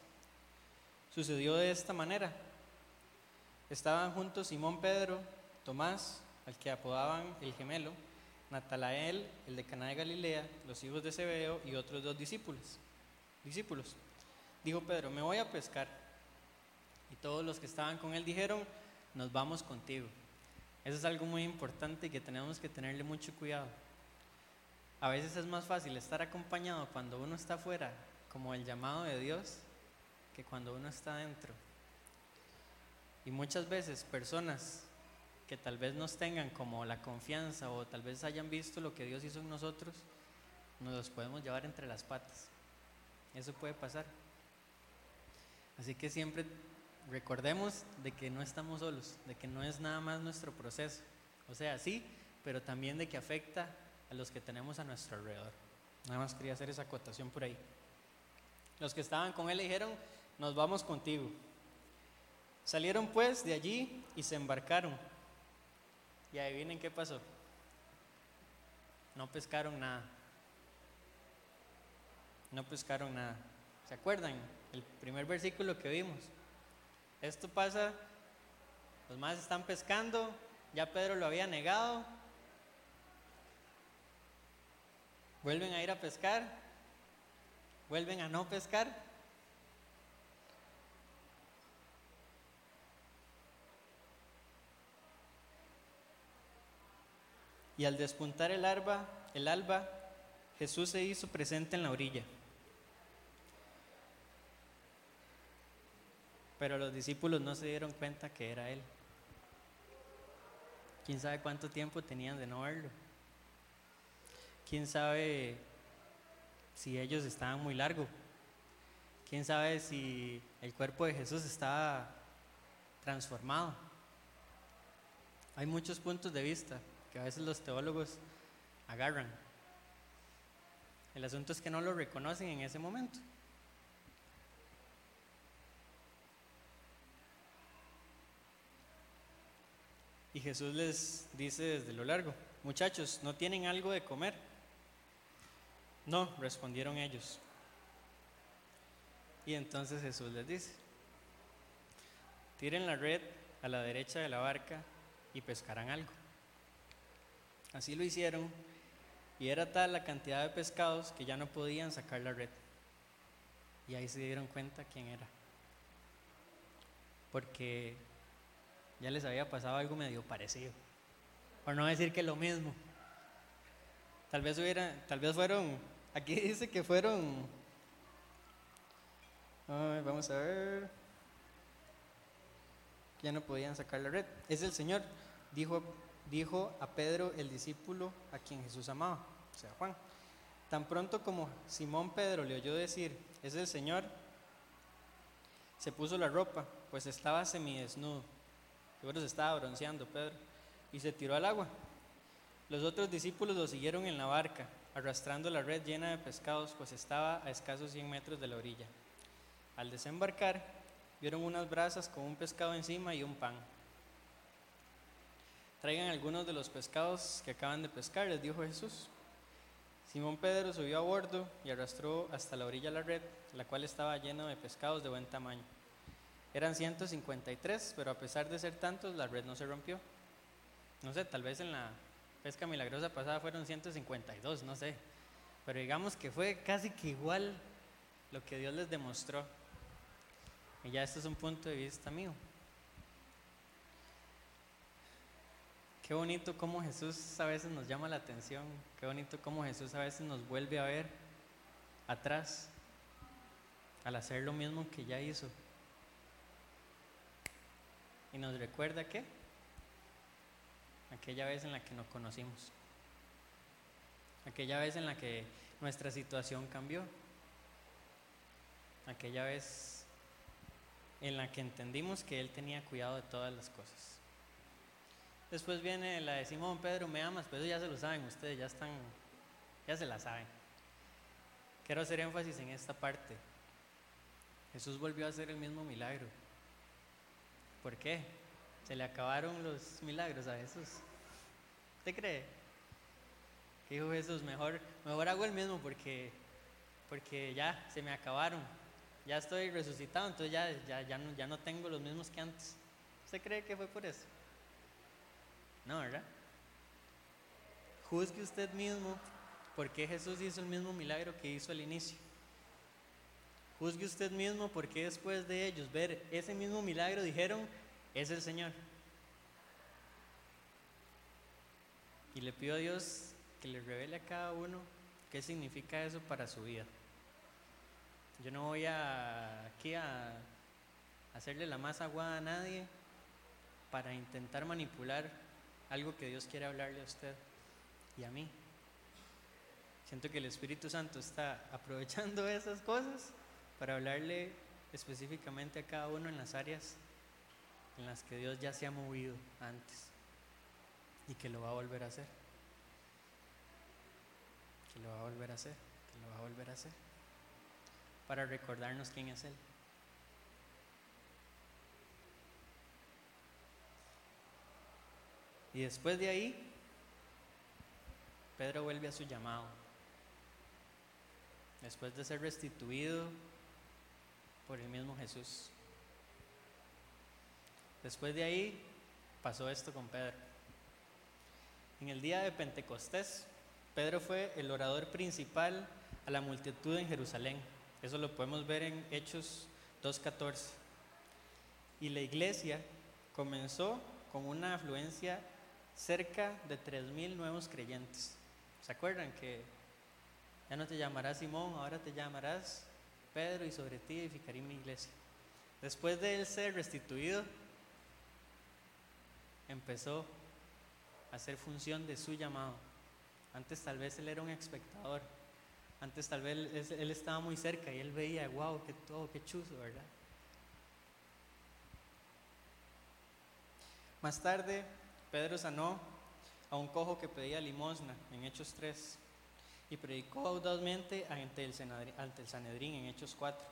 Speaker 1: Sucedió de esta manera. Estaban juntos Simón Pedro, Tomás, al que apodaban el gemelo, Natanael, el de Caná de Galilea, los hijos de Zebedeo y otros dos discípulos. Discípulos. Dijo Pedro, me voy a pescar. Y todos los que estaban con él dijeron, nos vamos contigo. Eso es algo muy importante y que tenemos que tenerle mucho cuidado. A veces es más fácil estar acompañado cuando uno está afuera, como el llamado de Dios, que cuando uno está dentro. Y muchas veces personas que tal vez nos tengan como la confianza o tal vez hayan visto lo que Dios hizo en nosotros, nos los podemos llevar entre las patas. Eso puede pasar. Así que siempre recordemos de que no estamos solos, de que no es nada más nuestro proceso. O sea, sí, pero también de que afecta a los que tenemos a nuestro alrededor. Nada más quería hacer esa acotación por ahí. Los que estaban con él le dijeron, nos vamos contigo. Salieron pues de allí y se embarcaron. Y adivinen qué pasó. No pescaron nada. No pescaron nada. ¿Se acuerdan? El primer versículo que vimos. Esto pasa, los más están pescando, ya Pedro lo había negado. Vuelven a ir a pescar, vuelven a no pescar. Y al despuntar el alba, el alba, Jesús se hizo presente en la orilla. Pero los discípulos no se dieron cuenta que era Él. ¿Quién sabe cuánto tiempo tenían de no verlo? ¿Quién sabe si ellos estaban muy largo? ¿Quién sabe si el cuerpo de Jesús estaba transformado? Hay muchos puntos de vista que a veces los teólogos agarran. El asunto es que no lo reconocen en ese momento. Y Jesús les dice desde lo largo, muchachos, ¿no tienen algo de comer? No, respondieron ellos. Y entonces Jesús les dice, tiren la red a la derecha de la barca y pescarán algo. Así lo hicieron Y era tal la cantidad de pescados que ya no podían sacar la red. Y ahí se dieron cuenta quién era. Porque ya les había pasado algo medio parecido. Por no decir que lo mismo. Tal vez hubiera, tal vez fueron, aquí dice que fueron, ay, vamos a ver, ya no podían sacar la red. Es el Señor, dijo, dijo a Pedro, el discípulo a quien Jesús amaba, o sea, Juan. Tan pronto como Simón Pedro le oyó decir, es el Señor, se puso la ropa, pues estaba semidesnudo. Seguro se estaba bronceando Pedro. Y se tiró al agua. Los otros discípulos lo siguieron en la barca, arrastrando la red llena de pescados, pues estaba a escasos 100 metros de la orilla. Al desembarcar, vieron unas brasas con un pescado encima y un pan. Traigan algunos de los pescados que acaban de pescar, les dijo Jesús. Simón Pedro subió a bordo y arrastró hasta la orilla la red, la cual estaba llena de pescados de buen tamaño. Eran 153, pero a pesar de ser tantos, la red no se rompió. No sé, tal vez en la pesca milagrosa pasada fueron 152, no sé. Pero digamos que fue casi que igual lo que Dios les demostró. Y ya este es un punto de vista mío. Qué bonito cómo Jesús a veces nos llama la atención. Qué bonito cómo Jesús a veces nos vuelve a ver atrás al hacer lo mismo que ya hizo. Y nos recuerda que aquella vez en la que nos conocimos, aquella vez en la que nuestra situación cambió, aquella vez en la que entendimos que Él tenía cuidado de todas las cosas. Después viene la de Simón Pedro, me amas, pero ya se lo saben ustedes, ya están, ya se la saben. Quiero hacer énfasis en esta parte. Jesús volvió a hacer el mismo milagro. ¿Por qué? Se le acabaron los milagros a Jesús. ¿Usted cree? Que dijo Jesús, mejor, mejor hago el mismo porque, porque ya se me acabaron. Ya estoy resucitado, entonces ya, ya, ya, no, ya no tengo los mismos que antes. ¿Usted cree que fue por eso? No, ¿verdad? Juzgue usted mismo por qué Jesús hizo el mismo milagro que hizo al inicio. Juzgue usted mismo porque después de ellos ver ese mismo milagro dijeron, es el Señor. Y le pido a Dios que le revele a cada uno qué significa eso para su vida. Yo no voy a, aquí a hacerle la más aguada a nadie para intentar manipular algo que Dios quiere hablarle a usted y a mí. Siento que el Espíritu Santo está aprovechando <laughs> esas cosas para hablarle específicamente a cada uno en las áreas en las que Dios ya se ha movido antes y que lo va a volver a hacer. Que lo va a volver a hacer, que lo va a volver a hacer. Para recordarnos quién es Él. Y después de ahí, Pedro vuelve a su llamado. Después de ser restituido por el mismo Jesús. Después de ahí pasó esto con Pedro. En el día de Pentecostés, Pedro fue el orador principal a la multitud en Jerusalén. Eso lo podemos ver en Hechos 2.14. Y la iglesia comenzó con una afluencia cerca de 3.000 nuevos creyentes. ¿Se acuerdan que ya no te llamarás Simón, ahora te llamarás Pedro y sobre ti edificaré mi iglesia? Después de él ser restituido, empezó a hacer función de su llamado. Antes tal vez él era un espectador, antes tal vez él, estaba muy cerca y él veía, wow, qué todo, qué chuzo, ¿verdad? Más tarde, Pedro sanó a un cojo que pedía limosna en Hechos 3 y predicó audazmente ante el, Sanedrín en Hechos 4.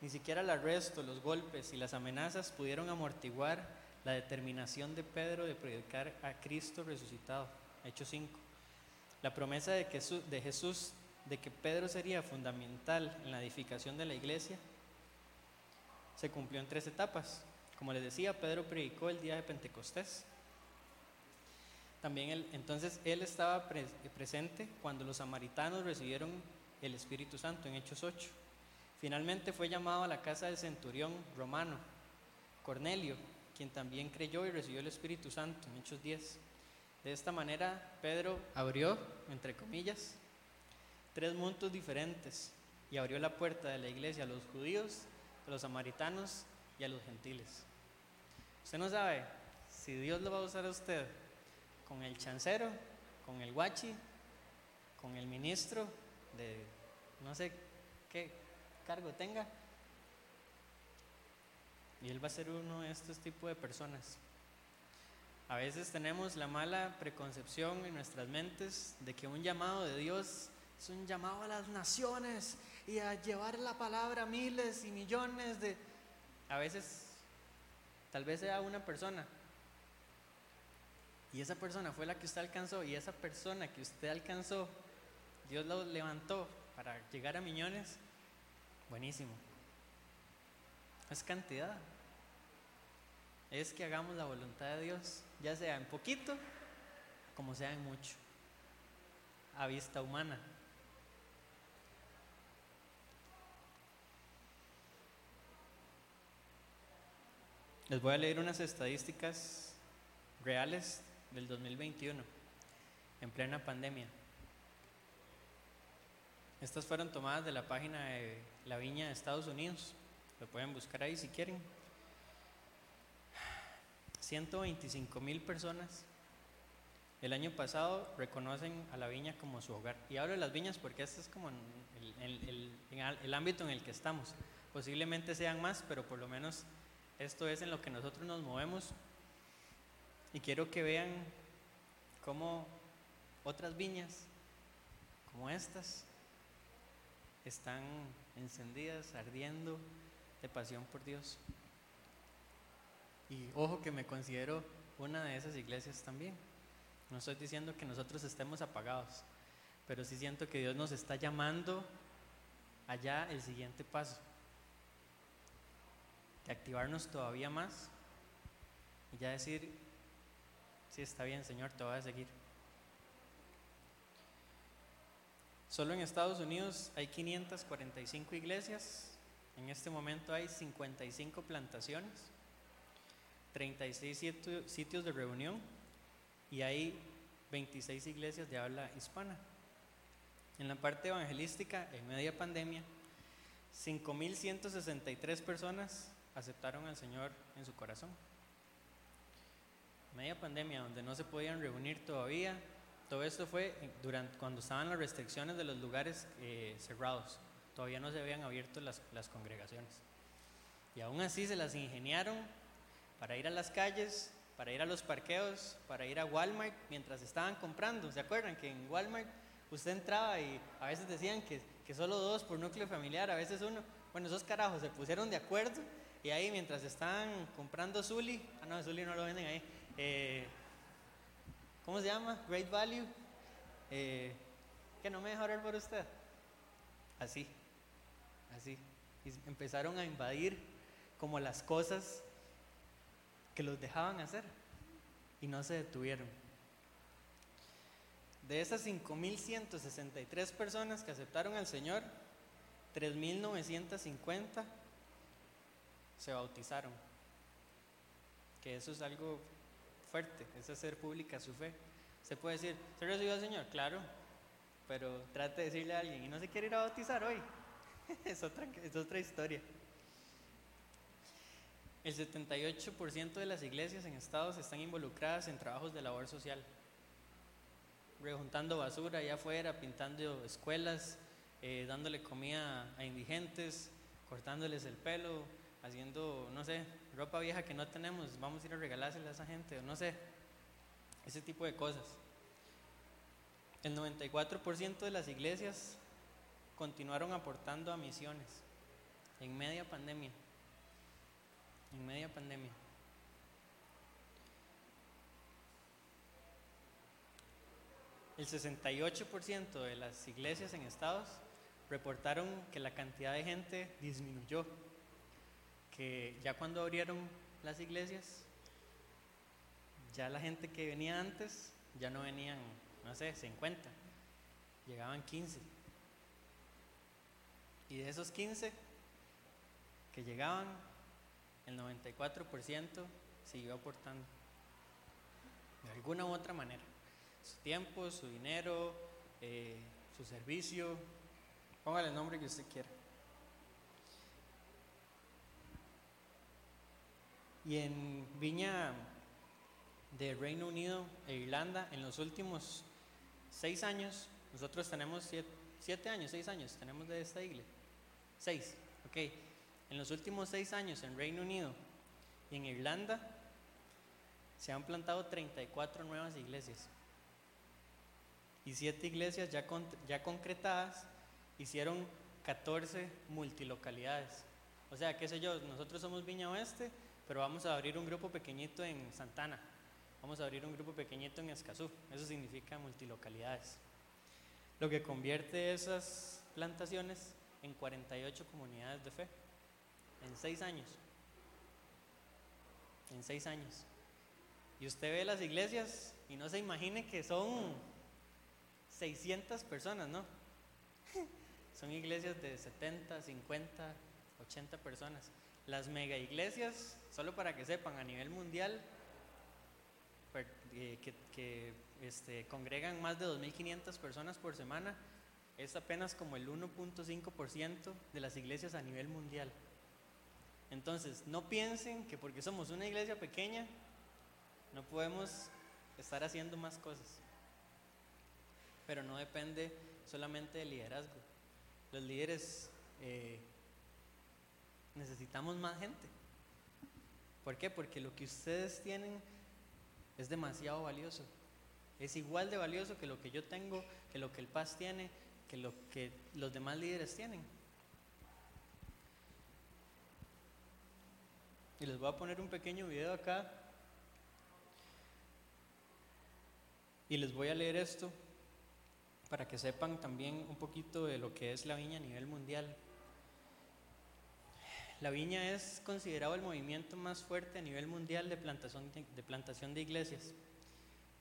Speaker 1: Ni siquiera el arresto, los golpes y las amenazas pudieron amortiguar la determinación de Pedro de predicar a Cristo resucitado. Hechos 5. La promesa de Jesús, de Jesús de que Pedro sería fundamental en la edificación de la iglesia se cumplió en tres etapas. Como les decía, Pedro predicó el día de Pentecostés. También él, entonces él estaba pres- presente cuando los samaritanos recibieron el Espíritu Santo en Hechos 8. Finalmente fue llamado a la casa del centurión romano, Cornelio, quien también creyó y recibió el Espíritu Santo en Hechos 10. De esta manera, Pedro abrió, entre comillas, tres mundos diferentes y abrió la puerta de la iglesia a los judíos, a los samaritanos y a los gentiles. Usted no sabe si Dios lo va a usar a usted con el chancero, con el guachi, con el ministro de no sé qué cargo tenga. Y él va a ser uno de estos tipos de personas. A veces tenemos la mala preconcepción en nuestras mentes de que un llamado de Dios es un llamado a las naciones y a llevar la palabra a miles y millones de... A veces tal vez sea una persona y esa persona fue la que usted alcanzó y esa persona que usted alcanzó, Dios lo levantó para llegar a millones, buenísimo. Es cantidad. Es que hagamos la voluntad de Dios, ya sea en poquito como sea en mucho, a vista humana. Les voy a leer unas estadísticas reales del 2021, en plena pandemia. Estas fueron tomadas de la página de la Viña de Estados Unidos. Lo pueden buscar ahí si quieren. 125 mil personas el año pasado reconocen a la viña como su hogar. Y hablo de las viñas porque este es como el, el- el- el ámbito en el que estamos. Posiblemente sean más, pero por lo menos esto es en lo que nosotros nos movemos. Y quiero que vean cómo otras viñas, como estas, están encendidas, ardiendo de pasión por Dios. Y ojo que me considero una de esas iglesias también. No estoy diciendo que nosotros estemos apagados, pero sí siento que Dios nos está llamando allá el siguiente paso. De activarnos todavía más y ya decir, sí está bien Señor, te voy a seguir. Solo en Estados Unidos hay 545 iglesias, en este momento hay 55 plantaciones, 36 situ- sitios de reunión y hay 26 iglesias de habla hispana. En la parte evangelística, en media pandemia, 5.163 personas aceptaron al Señor en su corazón. Media pandemia, donde no se podían reunir todavía. Todo esto fue durante, cuando estaban las restricciones de los lugares eh, cerrados. Todavía no se habían abierto las, las congregaciones. Y aún así se las ingeniaron para ir a las calles, para ir a los parqueos, para ir a Walmart mientras estaban comprando. ¿Se acuerdan que en Walmart usted entraba y a veces decían que, que solo dos por núcleo familiar, a veces uno? Bueno, esos carajos se pusieron de acuerdo y ahí mientras estaban comprando Zully, ah no, Zully no lo venden ahí, eh, ¿cómo se llama? Great Value, eh, que no me deja orar por usted. Así, así. Y empezaron a invadir como las cosas que los dejaban hacer y no se detuvieron. De esas 5.163 personas que aceptaron al Señor, 3.950 se bautizaron. Que eso es algo fuerte, es hacer pública su fe. Se puede decir, ¿se recibió al Señor? Claro, pero trate de decirle a alguien y no se quiere ir a bautizar hoy. <laughs> es, otra, es otra historia. El 78% de las iglesias en Estados están involucradas en trabajos de labor social, rejuntando basura allá afuera, pintando escuelas, eh, dándole comida a indigentes, cortándoles el pelo, haciendo, no sé, ropa vieja que no tenemos, vamos a ir a regalársela a esa gente, no sé, ese tipo de cosas. El 94% de las iglesias continuaron aportando a misiones en media pandemia en media pandemia. El 68% de las iglesias en Estados reportaron que la cantidad de gente disminuyó, que ya cuando abrieron las iglesias, ya la gente que venía antes ya no venían, no sé, 50, llegaban 15. Y de esos 15 que llegaban, el 94% siguió aportando. De alguna u otra manera. Su tiempo, su dinero, eh, su servicio, póngale el nombre que usted quiera. Y en Viña de Reino Unido e Irlanda, en los últimos seis años, nosotros tenemos siete, siete años, seis años, tenemos de esta iglesia. Seis, ok. En los últimos seis años en Reino Unido y en Irlanda se han plantado 34 nuevas iglesias. Y siete iglesias ya, con- ya concretadas hicieron 14 multilocalidades. O sea, qué sé yo, nosotros somos Viña Oeste, pero vamos a abrir un grupo pequeñito en Santana. Vamos a abrir un grupo pequeñito en Escazú. Eso significa multilocalidades. Lo que convierte esas plantaciones en 48 comunidades de fe. En seis años. En seis años. Y usted ve las iglesias y no se imagine que son 600 personas, ¿no? <laughs> Son iglesias de 70, 50, 80 personas. Las mega iglesias, solo para que sepan, a nivel mundial, eh, que, que, este, congregan más de 2.500 personas por semana, es apenas como el 1.5% de las iglesias a nivel mundial. Entonces, no piensen que porque somos una iglesia pequeña, no podemos estar haciendo más cosas. Pero no depende solamente del liderazgo. Los líderes eh, necesitamos más gente. ¿Por qué? Porque lo que ustedes tienen es demasiado valioso. Es igual de valioso que lo que yo tengo, que lo que el Paz tiene, que lo que los demás líderes tienen. Y les voy a poner un pequeño video acá. Y les voy a leer esto para que sepan también un poquito de lo que es la viña a nivel mundial. La viña es considerado el movimiento más fuerte a nivel mundial de plantación de, iglesias.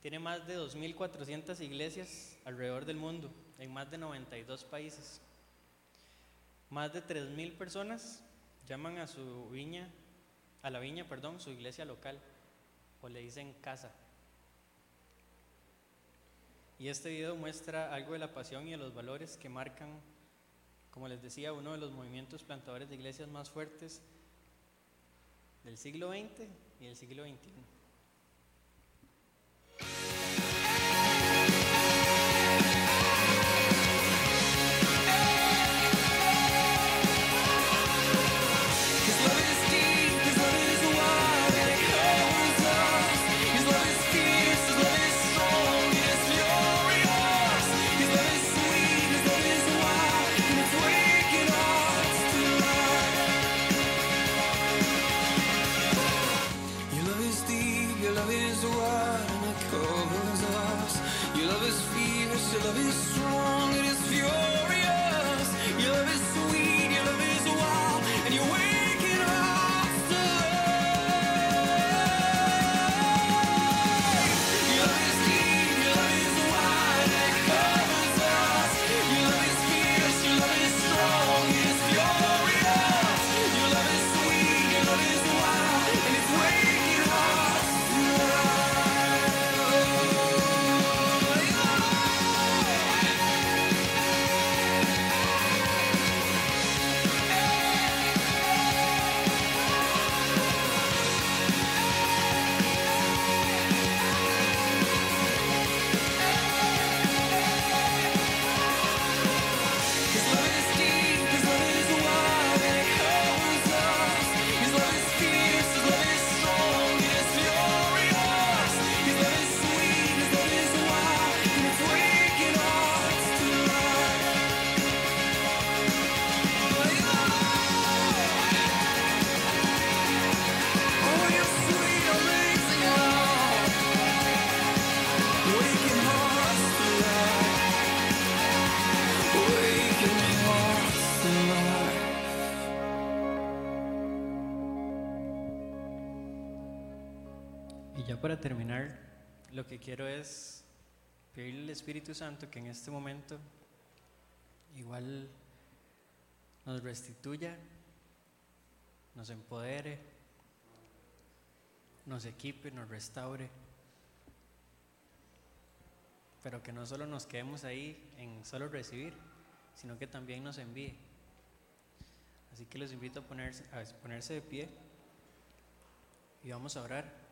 Speaker 1: Tiene más de 2.400 iglesias alrededor del mundo, en más de 92 países. Más de 3.000 personas llaman a su viña, a la viña, perdón, su iglesia local, o le dicen casa. Y este video muestra algo de la pasión y de los valores que marcan, como les decía, uno de los movimientos plantadores de iglesias más fuertes del siglo XX y del siglo XXI. Quiero es pedirle al Espíritu Santo que en este momento igual nos restituya, nos empodere, nos equipe, nos restaure, pero que no solo nos quedemos ahí en solo recibir, sino que también nos envíe. Así que los invito a ponerse, a ponerse de pie y vamos a orar.